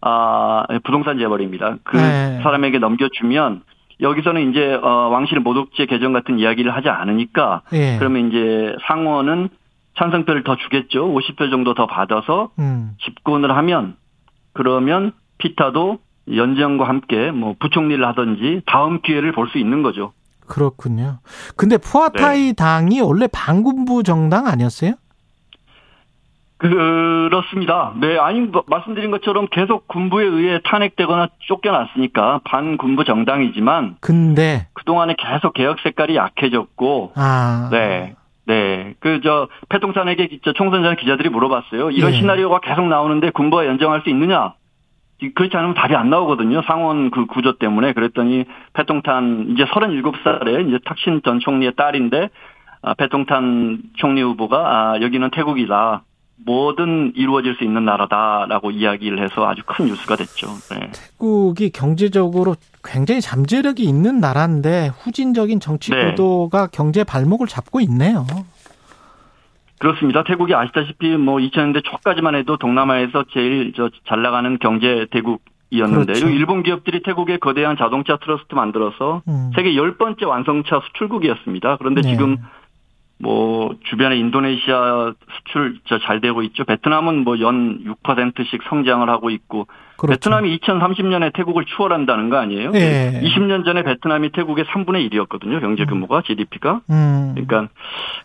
아, 부동산 재벌입니다. 그 예. 사람에게 넘겨주면, 여기서는 이제 어 왕실 모독죄 개정 같은 이야기를 하지 않으니까 예. 그러면 이제 상원은 찬성표를 더 주겠죠. 50표 정도 더 받아서 음. 집권을 하면 그러면 피타도 연정과 함께 뭐 부총리를 하든지 다음 기회를 볼 수 있는 거죠. 그렇군요. 근데 푸아타이 네. 당이 원래 반군부 정당 아니었어요? 그렇습니다. 네, 아니 뭐 말씀드린 것처럼 계속 군부에 의해 탄핵되거나 쫓겨났으니까 반군부 정당이지만 근데 그동안에 계속 개혁 색깔이 약해졌고 아. 네. 네. 그, 저, 패통탄에게 총선 전 기자들이 물어봤어요. 이런 예. 시나리오가 계속 나오는데 군부가 연정할 수 있느냐? 그렇지 않으면 답이 안 나오거든요. 상원 그 구조 때문에. 그랬더니 패통탄 이제 37살에 이제 탁신 전 총리의 딸인데, 아, 패통탄 총리 후보가, 아, 여기는 태국이다. 뭐든 이루어질 수 있는 나라다라고 이야기를 해서 아주 큰 뉴스가 됐죠. 네. 태국이 경제적으로 굉장히 잠재력이 있는 나라인데 후진적인 정치 네. 구도가 경제 발목을 잡고 있네요. 그렇습니다. 태국이 아시다시피 뭐 2000년대 초까지만 해도 동남아에서 제일 잘 나가는 경제 대국 이었는데 그렇죠. 일본 기업들이 태국에 거대한 자동차 클러스터 만들어서 음. 세계 열 번째 완성차 수출국이었습니다. 그런데 네. 지금 뭐 주변에 인도네시아 수출 잘 되고 있죠. 베트남은 뭐 연 6%씩 성장을 하고 있고 그렇죠. 베트남이 2030년에 태국을 추월한다는 거 아니에요? 예. 20년 전에 베트남이 태국의 3분의 1이었거든요. 경제 규모가 GDP가. 음. 그러니까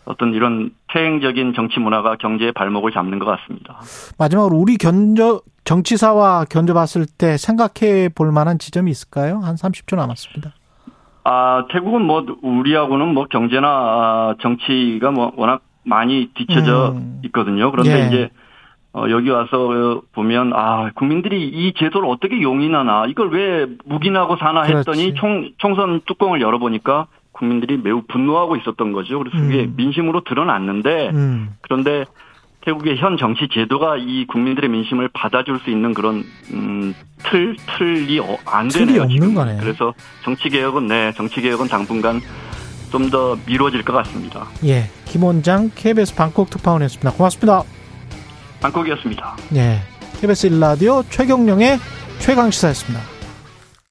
어떤 이런 태행적인 정치 문화가 경제의 발목을 잡는 것 같습니다. 마지막으로 우리 견저 정치사와 견뎌봤을 때 생각해 볼 만한 지점이 있을까요? 한 30초 남았습니다. 아, 태국은 뭐 우리하고는 뭐 경제나 아, 정치가 뭐 워낙 많이 뒤쳐져 음. 있거든요. 그런데 예. 이제 어, 여기 와서 보면 아 국민들이 이 제도를 어떻게 용인하나 이걸 왜 묵인하고 사나 했더니 총 총선 뚜껑을 열어보니까 국민들이 매우 분노하고 있었던 거죠. 그래서 그게 음. 민심으로 드러났는데 음. 그런데 태국의 현 정치 제도가 이 국민들의 민심을 받아줄 수 있는 그런 음, 틀 틀이 어, 안 되네요. 없는 거네. 그래서 정치 개혁은 네 정치 개혁은 당분간 좀 더 미뤄질 것 같습니다. 예, 김 원장 KBS 방콕 특파원이었습니다. 고맙습니다. 방콕이었습니다. 예, KBS 일라디오 최경령의 최강 시사였습니다.